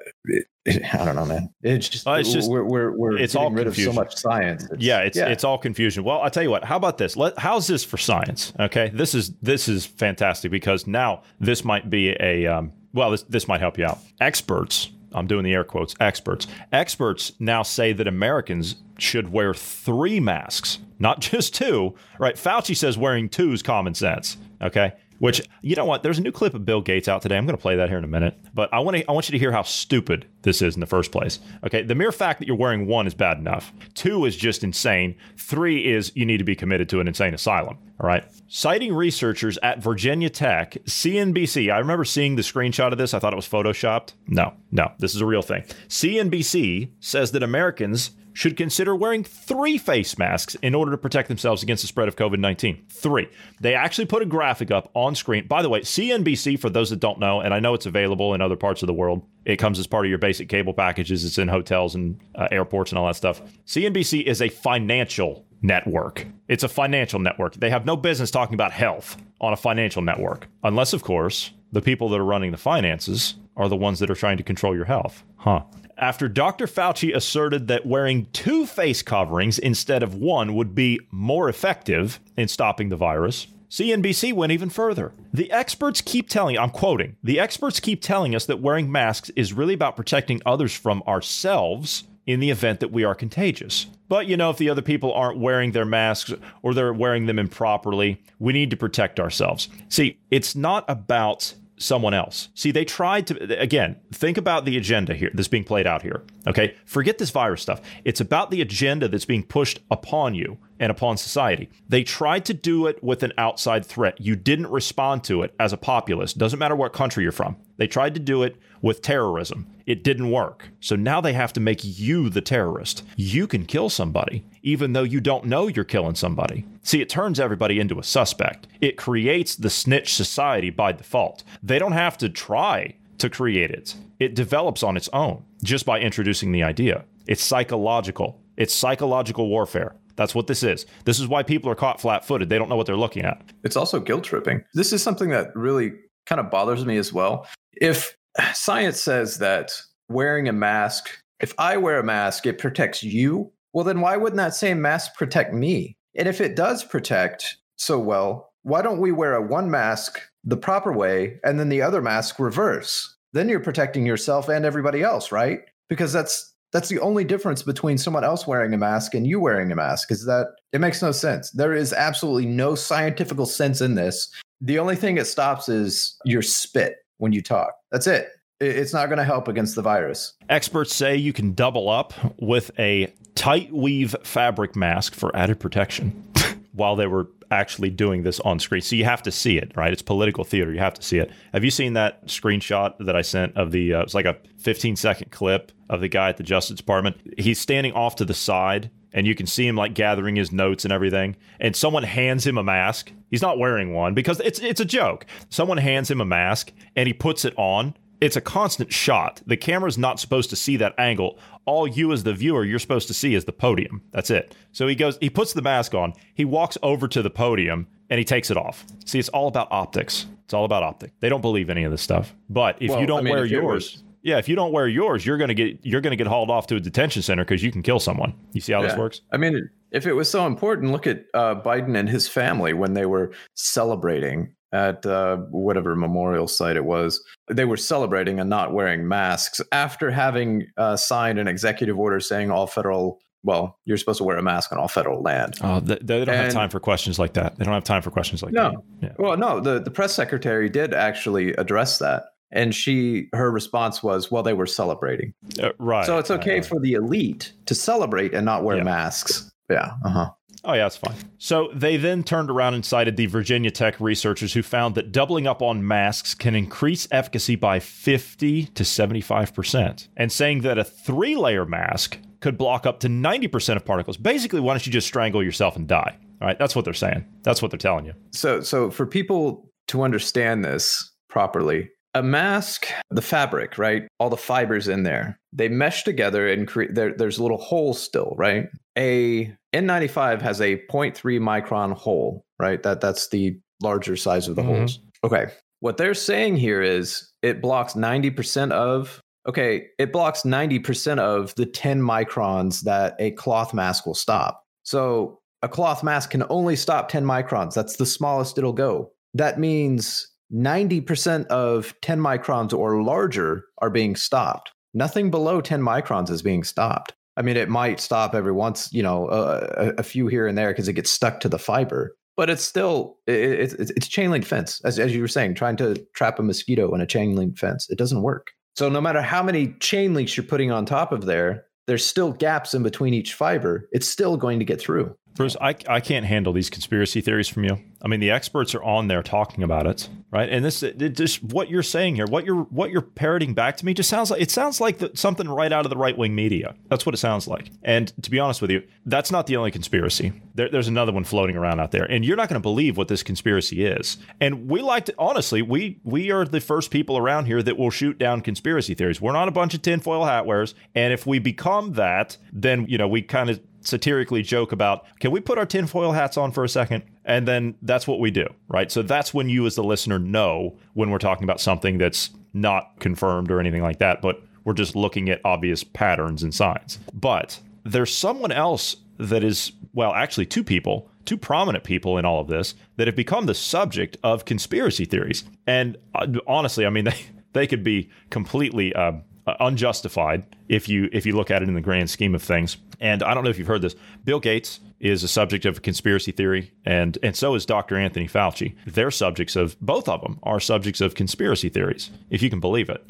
I don't know, man. It's just, uh, it's just we're we're, we're it's all rid confusion. of so much science. It's, yeah, it's yeah. it's all confusion. Well, I'll tell you what. How about this? Let, how's this for science? Okay, this is this is fantastic because now this might be a um, well, this, this might help you out. Experts, I'm doing the air quotes, experts. Experts now say that Americans should wear three masks, not just two, right? Fauci says wearing two is common sense, okay? Which you know what? There's a new clip of Bill Gates out today. I'm going to play that here in a minute, but I want to I want you to hear how stupid this is in the first place. Okay, the mere fact that you're wearing one is bad enough. Two is just insane. Three is you need to be committed to an insane asylum. All right. Citing researchers at Virginia Tech, CNBC. I remember seeing the screenshot of this. I thought it was photoshopped. No, no, this is a real thing. CNBC says that Americans should consider wearing three face masks in order to protect themselves against the spread of COVID 19. Three. They actually put a graphic up on screen. By the way, CNBC, for those that don't know, and I know it's available in other parts of the world, it comes as part of your basic cable packages. It's in hotels and uh, airports and all that stuff. CNBC is a financial network. It's a financial network. They have no business talking about health on a financial network, unless, of course, the people that are running the finances are the ones that are trying to control your health. Huh after Dr. Fauci asserted that wearing two face coverings instead of one would be more effective in stopping the virus. CNBC went even further. The experts keep telling, I'm quoting, the experts keep telling us that wearing masks is really about protecting others from ourselves in the event that we are contagious. But you know, if the other people aren't wearing their masks or they're wearing them improperly, we need to protect ourselves. See, it's not about someone else. See, they tried to, again, think about the agenda here that's being played out here. Okay. Forget this virus stuff. It's about the agenda that's being pushed upon you and upon society. They tried to do it with an outside threat. You didn't respond to it as a populist. Doesn't matter what country you're from. They tried to do it with terrorism. It didn't work. So now they have to make you the terrorist. You can kill somebody, even though you don't know you're killing somebody. See, it turns everybody into a suspect. It creates the snitch society by default. They don't have to try to create it, it develops on its own just by introducing the idea. It's psychological. It's psychological warfare. That's what this is. This is why people are caught flat footed. They don't know what they're looking at. It's also guilt tripping. This is something that really kind of bothers me as well. If science says that wearing a mask, if I wear a mask, it protects you, well, then why wouldn't that same mask protect me? And if it does protect so well, why don't we wear a one mask the proper way and then the other mask reverse? Then you're protecting yourself and everybody else, right? Because that's that's the only difference between someone else wearing a mask and you wearing a mask is that it makes no sense. There is absolutely no scientific sense in this. The only thing it stops is your spit when you talk. That's it. It's not going to help against the virus. Experts say you can double up with a tight weave fabric mask for added protection while they were actually doing this on screen. So you have to see it, right? It's political theater. You have to see it. Have you seen that screenshot that I sent of the, uh, it's like a 15 second clip of the guy at the Justice Department? He's standing off to the side and you can see him like gathering his notes and everything. And someone hands him a mask. He's not wearing one because it's it's a joke. Someone hands him a mask and he puts it on. It's a constant shot. The camera's not supposed to see that angle. All you as the viewer, you're supposed to see is the podium. That's it. So he goes, he puts the mask on, he walks over to the podium and he takes it off. See, it's all about optics. It's all about optics. They don't believe any of this stuff. But if well, you don't I mean, wear yours, was- yeah, if you don't wear yours, you're gonna get you're gonna get hauled off to a detention center because you can kill someone. You see how yeah. this works? I mean, if it was so important, look at uh, Biden and his family when they were celebrating at uh, whatever memorial site it was. They were celebrating and not wearing masks after having uh, signed an executive order saying all federal. Well, you're supposed to wear a mask on all federal land. Oh, they, they don't and, have time for questions like that. They don't have time for questions like no. that. No. Yeah. Well, no. The the press secretary did actually address that and she her response was well they were celebrating uh, right so it's okay for the elite to celebrate and not wear yeah. masks yeah uh-huh Oh, yeah, it's fine. So they then turned around and cited the Virginia Tech researchers who found that doubling up on masks can increase efficacy by 50 to 75%, and saying that a three layer mask could block up to 90% of particles. Basically, why don't you just strangle yourself and die? All right, that's what they're saying. That's what they're telling you. So, so for people to understand this properly, a mask, the fabric, right? All the fibers in there, they mesh together and create. There, there's little holes still, right? A N95 has a 0.3 micron hole, right? That that's the larger size of the mm-hmm. holes. Okay. What they're saying here is it blocks 90% of okay, it blocks 90% of the 10 microns that a cloth mask will stop. So a cloth mask can only stop 10 microns. That's the smallest it'll go. That means 90% of 10 microns or larger are being stopped. Nothing below 10 microns is being stopped. I mean, it might stop every once, you know, a, a, few here and there because it gets stuck to the fiber, but it's still it, it, it's chain link fence, as as you were saying, trying to trap a mosquito in a chain link fence. It doesn't work. So no matter how many chain links you're putting on top of there, there's still gaps in between each fiber. It's still going to get through. Bruce, I, I can't handle these conspiracy theories from you. I mean, the experts are on there talking about it, right? And this, it, just what you're saying here, what you're what you're parroting back to me, just sounds like it sounds like the, something right out of the right wing media. That's what it sounds like. And to be honest with you, that's not the only conspiracy. There, there's another one floating around out there, and you're not going to believe what this conspiracy is. And we like to honestly, we we are the first people around here that will shoot down conspiracy theories. We're not a bunch of tinfoil hat wearers, and if we become that, then you know we kind of satirically joke about can we put our tinfoil hats on for a second? And then that's what we do, right? So that's when you, as the listener, know when we're talking about something that's not confirmed or anything like that, but we're just looking at obvious patterns and signs. But there's someone else that is, well, actually, two people, two prominent people in all of this that have become the subject of conspiracy theories. And uh, honestly, I mean, they, they could be completely uh, unjustified if you if you look at it in the grand scheme of things. And I don't know if you've heard this. Bill Gates is a subject of conspiracy theory, and and so is Dr. Anthony Fauci. They're subjects of both of them are subjects of conspiracy theories, if you can believe it.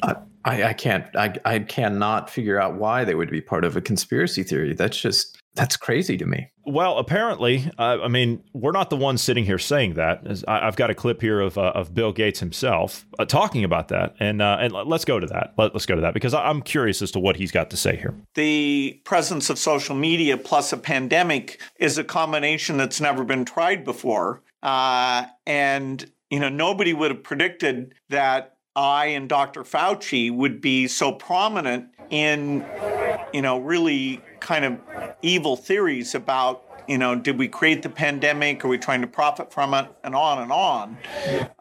I, I can't. I I cannot figure out why they would be part of a conspiracy theory. That's just that's crazy to me. Well, apparently, uh, I mean, we're not the ones sitting here saying that. I, have got a clip here of, uh, of Bill Gates himself uh, talking about that, and uh, and let's go to that. Let, us go to that because I'm curious as to what he's got to say here. The presence of social media plus a pandemic is a combination that's never been tried before, uh, and you know nobody would have predicted that I and Dr. Fauci would be so prominent in, you know, really kind of evil theories about, you know, did we create the pandemic? Are we trying to profit from it? And on and on.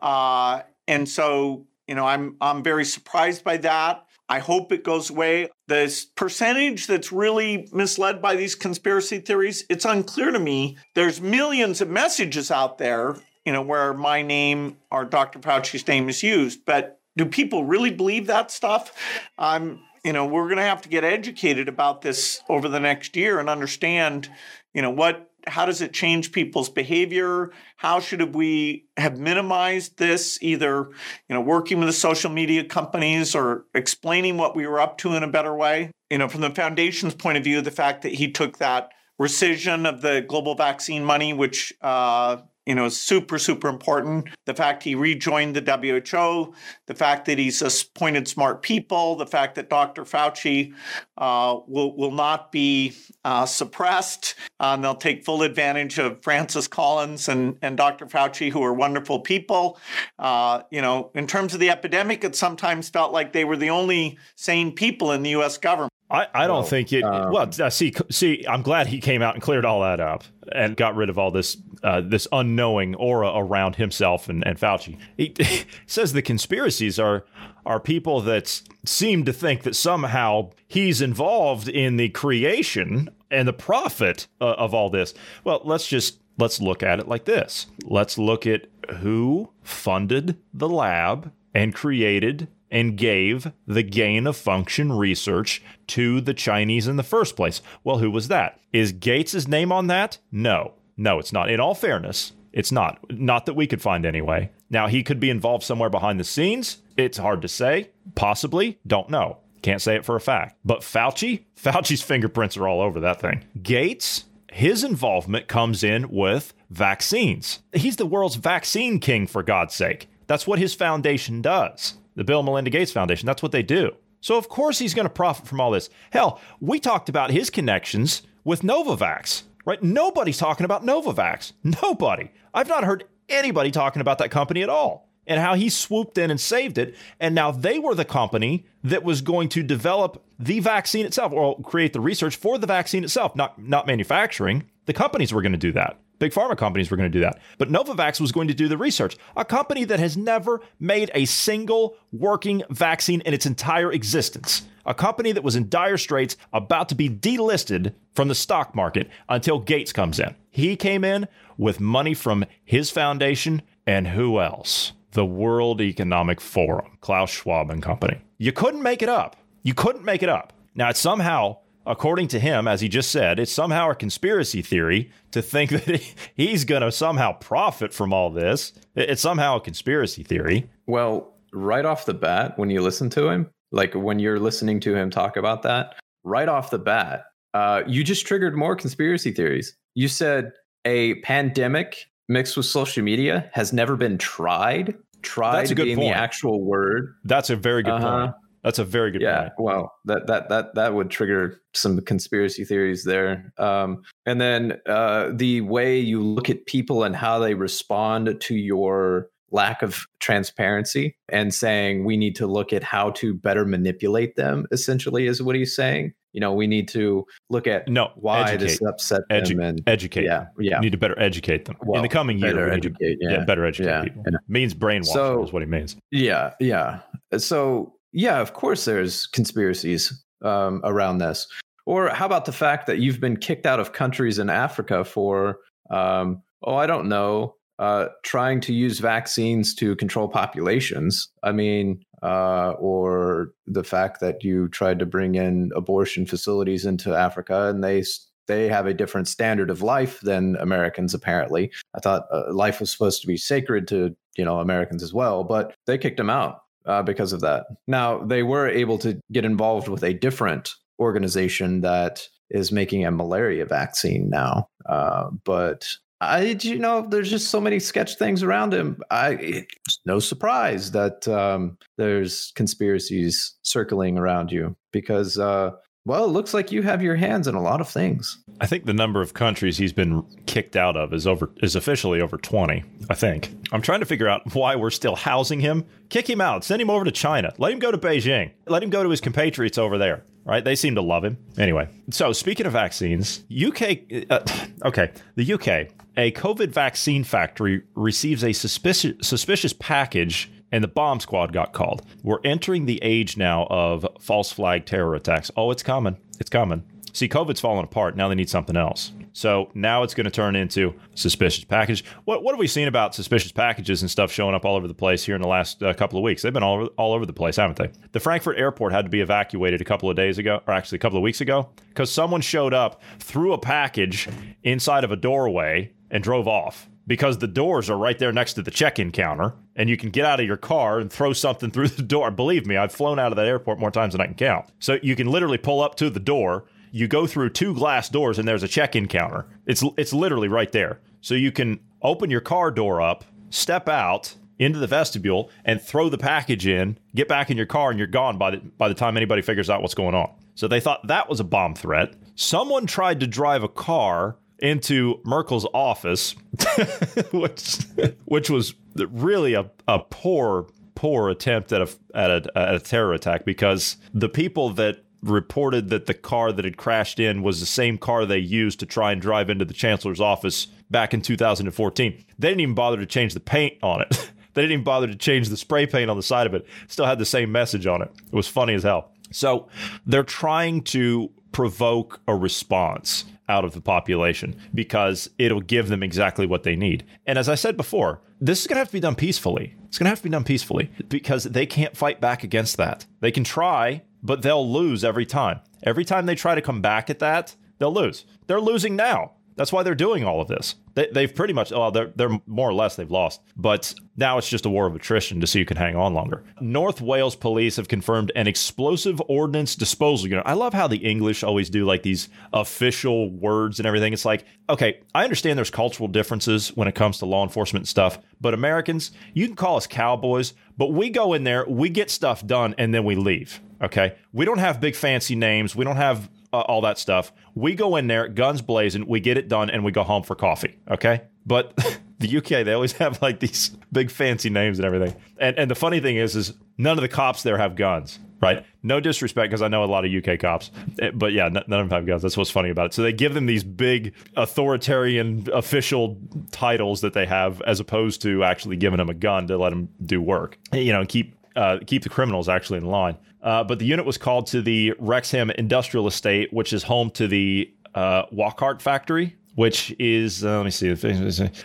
Uh, and so, you know, I'm I'm very surprised by that. I hope it goes away. This percentage that's really misled by these conspiracy theories, it's unclear to me. There's millions of messages out there, you know, where my name or Dr. Fauci's name is used, but do people really believe that stuff? I'm, you know, we're going to have to get educated about this over the next year and understand, you know, what how does it change people's behavior? How should we have minimized this, either you know, working with the social media companies or explaining what we were up to in a better way? You know, from the foundation's point of view, the fact that he took that rescission of the global vaccine money, which uh, you know, super, super important. The fact he rejoined the WHO, the fact that he's appointed smart people, the fact that Dr. Fauci uh, will, will not be uh, suppressed. Uh, and they'll take full advantage of Francis Collins and, and Dr. Fauci, who are wonderful people. Uh, you know, in terms of the epidemic, it sometimes felt like they were the only sane people in the U.S. government. I, I don't well, think it. Um, well, see, see, I'm glad he came out and cleared all that up and got rid of all this uh, this unknowing aura around himself and, and Fauci. He, he, says the conspiracies are are people that seem to think that somehow he's involved in the creation and the profit uh, of all this. Well, let's just let's look at it like this. Let's look at who funded the lab and created and gave the gain of function research to the Chinese in the first place. Well, who was that? Is Gates' name on that? No. No, it's not. In all fairness, it's not. Not that we could find anyway. Now, he could be involved somewhere behind the scenes. It's hard to say. Possibly. Don't know. Can't say it for a fact. But Fauci, Fauci's fingerprints are all over that thing. Gates, his involvement comes in with vaccines. He's the world's vaccine king, for God's sake. That's what his foundation does the Bill Melinda Gates Foundation. That's what they do. So, of course, he's going to profit from all this. Hell, we talked about his connections with Novavax, right? Nobody's talking about Novavax. Nobody. I've not heard anybody talking about that company at all and how he swooped in and saved it. And now they were the company that was going to develop the vaccine itself or create the research for the vaccine itself, not, not manufacturing. The companies were going to do that. Big pharma companies were going to do that. But Novavax was going to do the research. A company that has never made a single working vaccine in its entire existence. A company that was in dire straits, about to be delisted from the stock market until Gates comes in. He came in with money from his foundation and who else? The World Economic Forum, Klaus Schwab and Company. You couldn't make it up. You couldn't make it up. Now, it's somehow according to him, as he just said, it's somehow a conspiracy theory to think that he's going to somehow profit from all this. It's somehow a conspiracy theory. Well, right off the bat, when you listen to him, like when you're listening to him talk about that, right off the bat, uh, you just triggered more conspiracy theories. You said a pandemic mixed with social media has never been tried. Tried That's a good being point. the actual word. That's a very good uh-huh. point. That's a very good yeah, point. Well, that that that that would trigger some conspiracy theories there. Um, and then uh, the way you look at people and how they respond to your lack of transparency and saying we need to look at how to better manipulate them essentially is what he's saying you know we need to look at no why educate. this upset Edu- them and educate yeah yeah we need to better educate them well, in the coming year better educate to, yeah. yeah. better educate yeah. people yeah. means brainwash so, is what he means yeah yeah so yeah, of course there's conspiracies um, around this. Or how about the fact that you've been kicked out of countries in Africa for, um, oh, I don't know, uh, trying to use vaccines to control populations? I mean, uh, or the fact that you tried to bring in abortion facilities into Africa and they they have a different standard of life than Americans. Apparently, I thought uh, life was supposed to be sacred to you know Americans as well, but they kicked them out uh, because of that. Now, they were able to get involved with a different organization that is making a malaria vaccine now. Uh, but I, you know, there's just so many sketch things around him. I, it's no surprise that um, there's conspiracies circling around you because uh, well, it looks like you have your hands in a lot of things. I think the number of countries he's been kicked out of is over is officially over 20, I think. I'm trying to figure out why we're still housing him. Kick him out. Send him over to China. Let him go to Beijing. Let him go to his compatriots over there. Right? They seem to love him. Anyway, so speaking of vaccines, UK uh, okay, the UK, a COVID vaccine factory receives a suspicious suspicious package and the bomb squad got called. We're entering the age now of false flag terror attacks. Oh, it's coming. It's coming. See, COVID's falling apart. Now they need something else. So now it's going to turn into suspicious package. What what have we seen about suspicious packages and stuff showing up all over the place here in the last uh, couple of weeks? They've been all over, all over the place, haven't they? The Frankfurt airport had to be evacuated a couple of days ago, or actually a couple of weeks ago, because someone showed up, threw a package inside of a doorway, and drove off because the doors are right there next to the check-in counter and you can get out of your car and throw something through the door. Believe me i've flown out of that airport more times than i can count. So you can literally pull up to the door. You go through two glass doors and there's a check-in counter. It's it's literally right there. So you can open your car door up step out into the vestibule and throw the package in get back in your car and you're gone by the by the time anybody figures out what's going on. So they thought that was a bomb threat. Someone tried to drive a car into Merkel's office, which which was really a, a poor poor attempt at a, at a at a terror attack because the people that reported that the car that had crashed in was the same car they used to try and drive into the chancellor's office back in 2014. They didn't even bother to change the paint on it. they didn't even bother to change the spray paint on the side of it. Still had the same message on it. It was funny as hell. So they're trying to provoke a response out of the population because it'll give them exactly what they need. And as I said before, this is going to have to be done peacefully. It's going to have to be done peacefully because they can't fight back against that. They can try, but they'll lose every time. Every time they try to come back at that, they'll lose. They're losing now. That's why they're doing all of this. They, have pretty much, well, they're, they're more or less, they've lost. But now it's just a war of attrition to see who can hang on longer. North Wales police have confirmed an explosive ordnance disposal unit. I love how the English always do like these official words and everything. It's like, okay, I understand there's cultural differences when it comes to law enforcement stuff, but Americans, you can call us cowboys, but we go in there, we get stuff done, and then we leave. Okay. We don't have big fancy names. We don't have uh, all that stuff. We go in there, guns blazing, we get it done, and we go home for coffee. Okay, but the UK they always have like these big fancy names and everything. And and the funny thing is, is none of the cops there have guns. Right? No disrespect, because I know a lot of UK cops, eh, but yeah, none of them have guns. That's what's funny about it. So they give them these big authoritarian official titles that they have, as opposed to actually giving them a gun to let them do work. You know, keep uh, keep the criminals actually in line. Uh, but the unit was called to the Wrexham Industrial Estate, which is home to the uh, Wockhardt factory, which is, uh, let me see,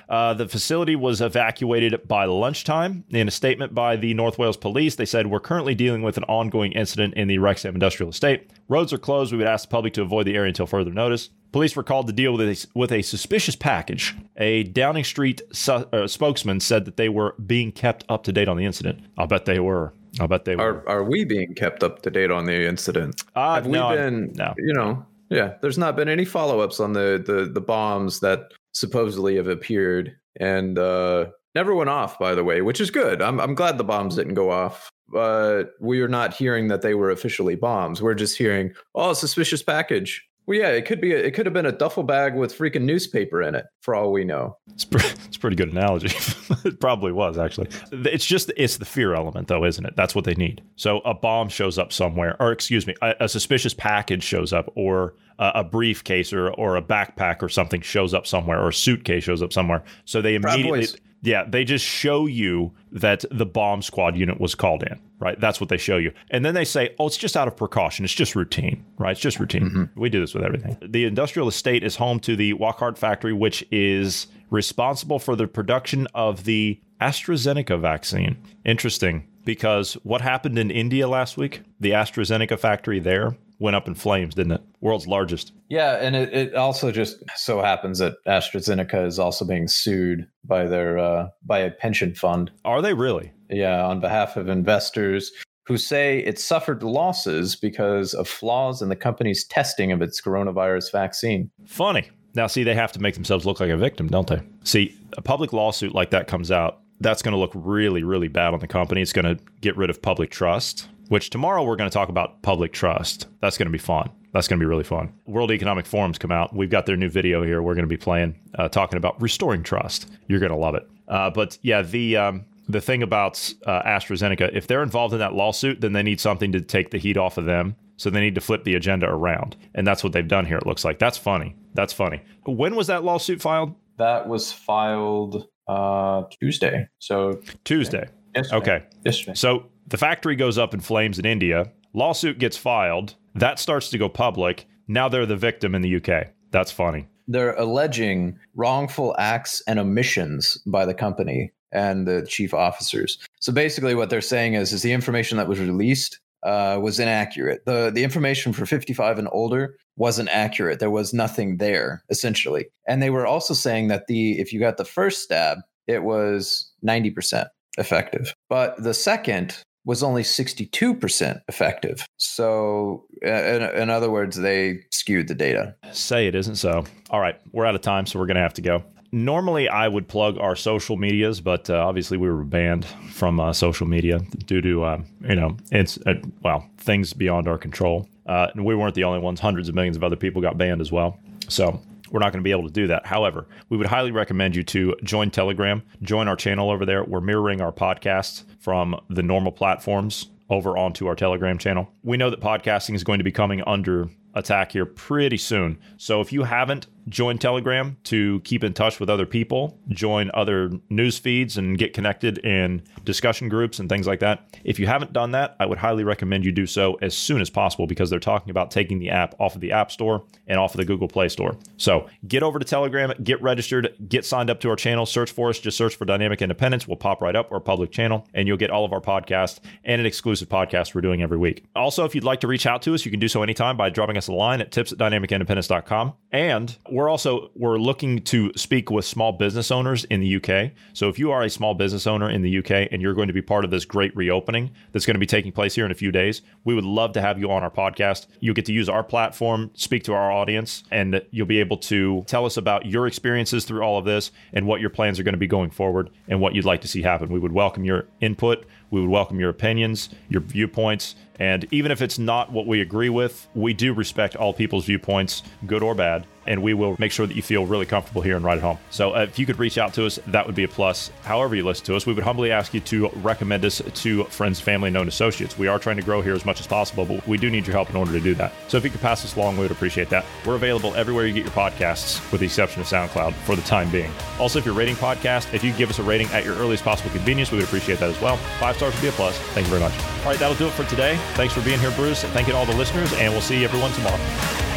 uh, the facility was evacuated by lunchtime. In a statement by the North Wales Police, they said, We're currently dealing with an ongoing incident in the Wrexham Industrial Estate. Roads are closed. We would ask the public to avoid the area until further notice. Police were called to deal with a, with a suspicious package. A Downing Street su- uh, spokesman said that they were being kept up to date on the incident. I'll bet they were. I bet they were. Are, are we being kept up to date on the incident? Uh, Have no, we been, no. you know, yeah, there's not been any follow ups on the, the, the bombs that supposedly have appeared and uh, never went off, by the way, which is good. I'm, I'm glad the bombs didn't go off. But we are not hearing that they were officially bombs. We're just hearing, oh, suspicious package. Well, yeah, it could be. A, it could have been a duffel bag with freaking newspaper in it, for all we know. It's, pre- it's a pretty good analogy. it probably was actually. It's just it's the fear element, though, isn't it? That's what they need. So a bomb shows up somewhere, or excuse me, a, a suspicious package shows up, or a, a briefcase or or a backpack or something shows up somewhere, or a suitcase shows up somewhere. So they immediately. Yeah, they just show you that the bomb squad unit was called in, right? That's what they show you. And then they say, oh, it's just out of precaution. It's just routine, right? It's just routine. Mm-hmm. We do this with everything. The industrial estate is home to the Wockhardt factory, which is responsible for the production of the AstraZeneca vaccine. Interesting, because what happened in India last week, the AstraZeneca factory there went up in flames, didn't it? World's largest. Yeah, and it, it also just so happens that AstraZeneca is also being sued by their uh, by a pension fund. Are they really? Yeah, on behalf of investors who say it suffered losses because of flaws in the company's testing of its coronavirus vaccine. Funny. Now, see, they have to make themselves look like a victim, don't they? See, a public lawsuit like that comes out, that's going to look really, really bad on the company. It's going to get rid of public trust which tomorrow we're going to talk about public trust. That's going to be fun. That's going to be really fun. World Economic Forum's come out. We've got their new video here. We're going to be playing, uh, talking about restoring trust. You're going to love it. Uh, but yeah, the um, the thing about uh, AstraZeneca, if they're involved in that lawsuit, then they need something to take the heat off of them. So they need to flip the agenda around, and that's what they've done here. It looks like that's funny. That's funny. When was that lawsuit filed? That was filed uh, Tuesday. So Tuesday. Yesterday. Okay. Yesterday. So the factory goes up in flames in India. Lawsuit gets filed. That starts to go public. Now they're the victim in the UK. That's funny. They're alleging wrongful acts and omissions by the company and the chief officers. So basically, what they're saying is, is the information that was released uh, was inaccurate. the The information for 55 and older wasn't accurate. There was nothing there, essentially. And they were also saying that the if you got the first stab, it was 90 percent effective, but the second was only 62% effective. So, in, in, other words, they skewed the data. Say it isn't so. All right, we're out of time, so we're going to have to go. Normally, I would plug our social medias, but uh, obviously, we were banned from uh, social media due to, uh, you know, it's, uh, well, things beyond our control. Uh, and we weren't the only ones. Hundreds of millions of other people got banned as well. So, we're not going to be able to do that. However, we would highly recommend you to join Telegram, join our channel over there. We're mirroring our podcasts from the normal platforms over onto our Telegram channel. We know that podcasting is going to be coming under attack here pretty soon. So if you haven't joined Telegram to keep in touch with other people, join other news feeds and get connected in discussion groups and things like that. If you haven't done that, I would highly recommend you do so as soon as possible because they're talking about taking the app off of the App Store and off of the Google Play Store. So get over to Telegram, get registered, get signed up to our channel, search for us, just search for Dynamic Independence. We'll pop right up our public channel and you'll get all of our podcasts and an exclusive podcast we're doing every week. Also, if you'd like to reach out to us, you can do so anytime by dropping us a line at tips at dynamicindependence.com. And we're also we're looking to speak with small business owners in the UK. So if you are a small business owner in the UK and you're going to be part of this great reopening that's going to be taking place here in a few days, we would love to have you on our podcast. You'll get to use our platform, speak to our audience, and you'll be able to tell us about your experiences through all of this and what your plans are going to be going forward and what you'd like to see happen. We would welcome your input. We would welcome your opinions, your viewpoints, and even if it's not what we agree with, we do respect all people's viewpoints, good or bad and we will make sure that you feel really comfortable here and right at home. So uh, if you could reach out to us, that would be a plus. However, you listen to us, we would humbly ask you to recommend us to friends, family, known associates. We are trying to grow here as much as possible, but we do need your help in order to do that. So if you could pass us along, we would appreciate that. We're available everywhere you get your podcasts, with the exception of SoundCloud for the time being. Also, if you're rating podcast, if you give us a rating at your earliest possible convenience, we would appreciate that as well. Five stars would be a plus. Thank you very much. All right, that'll do it for today. Thanks for being here, Bruce. Thank you to all the listeners, and we'll see everyone tomorrow.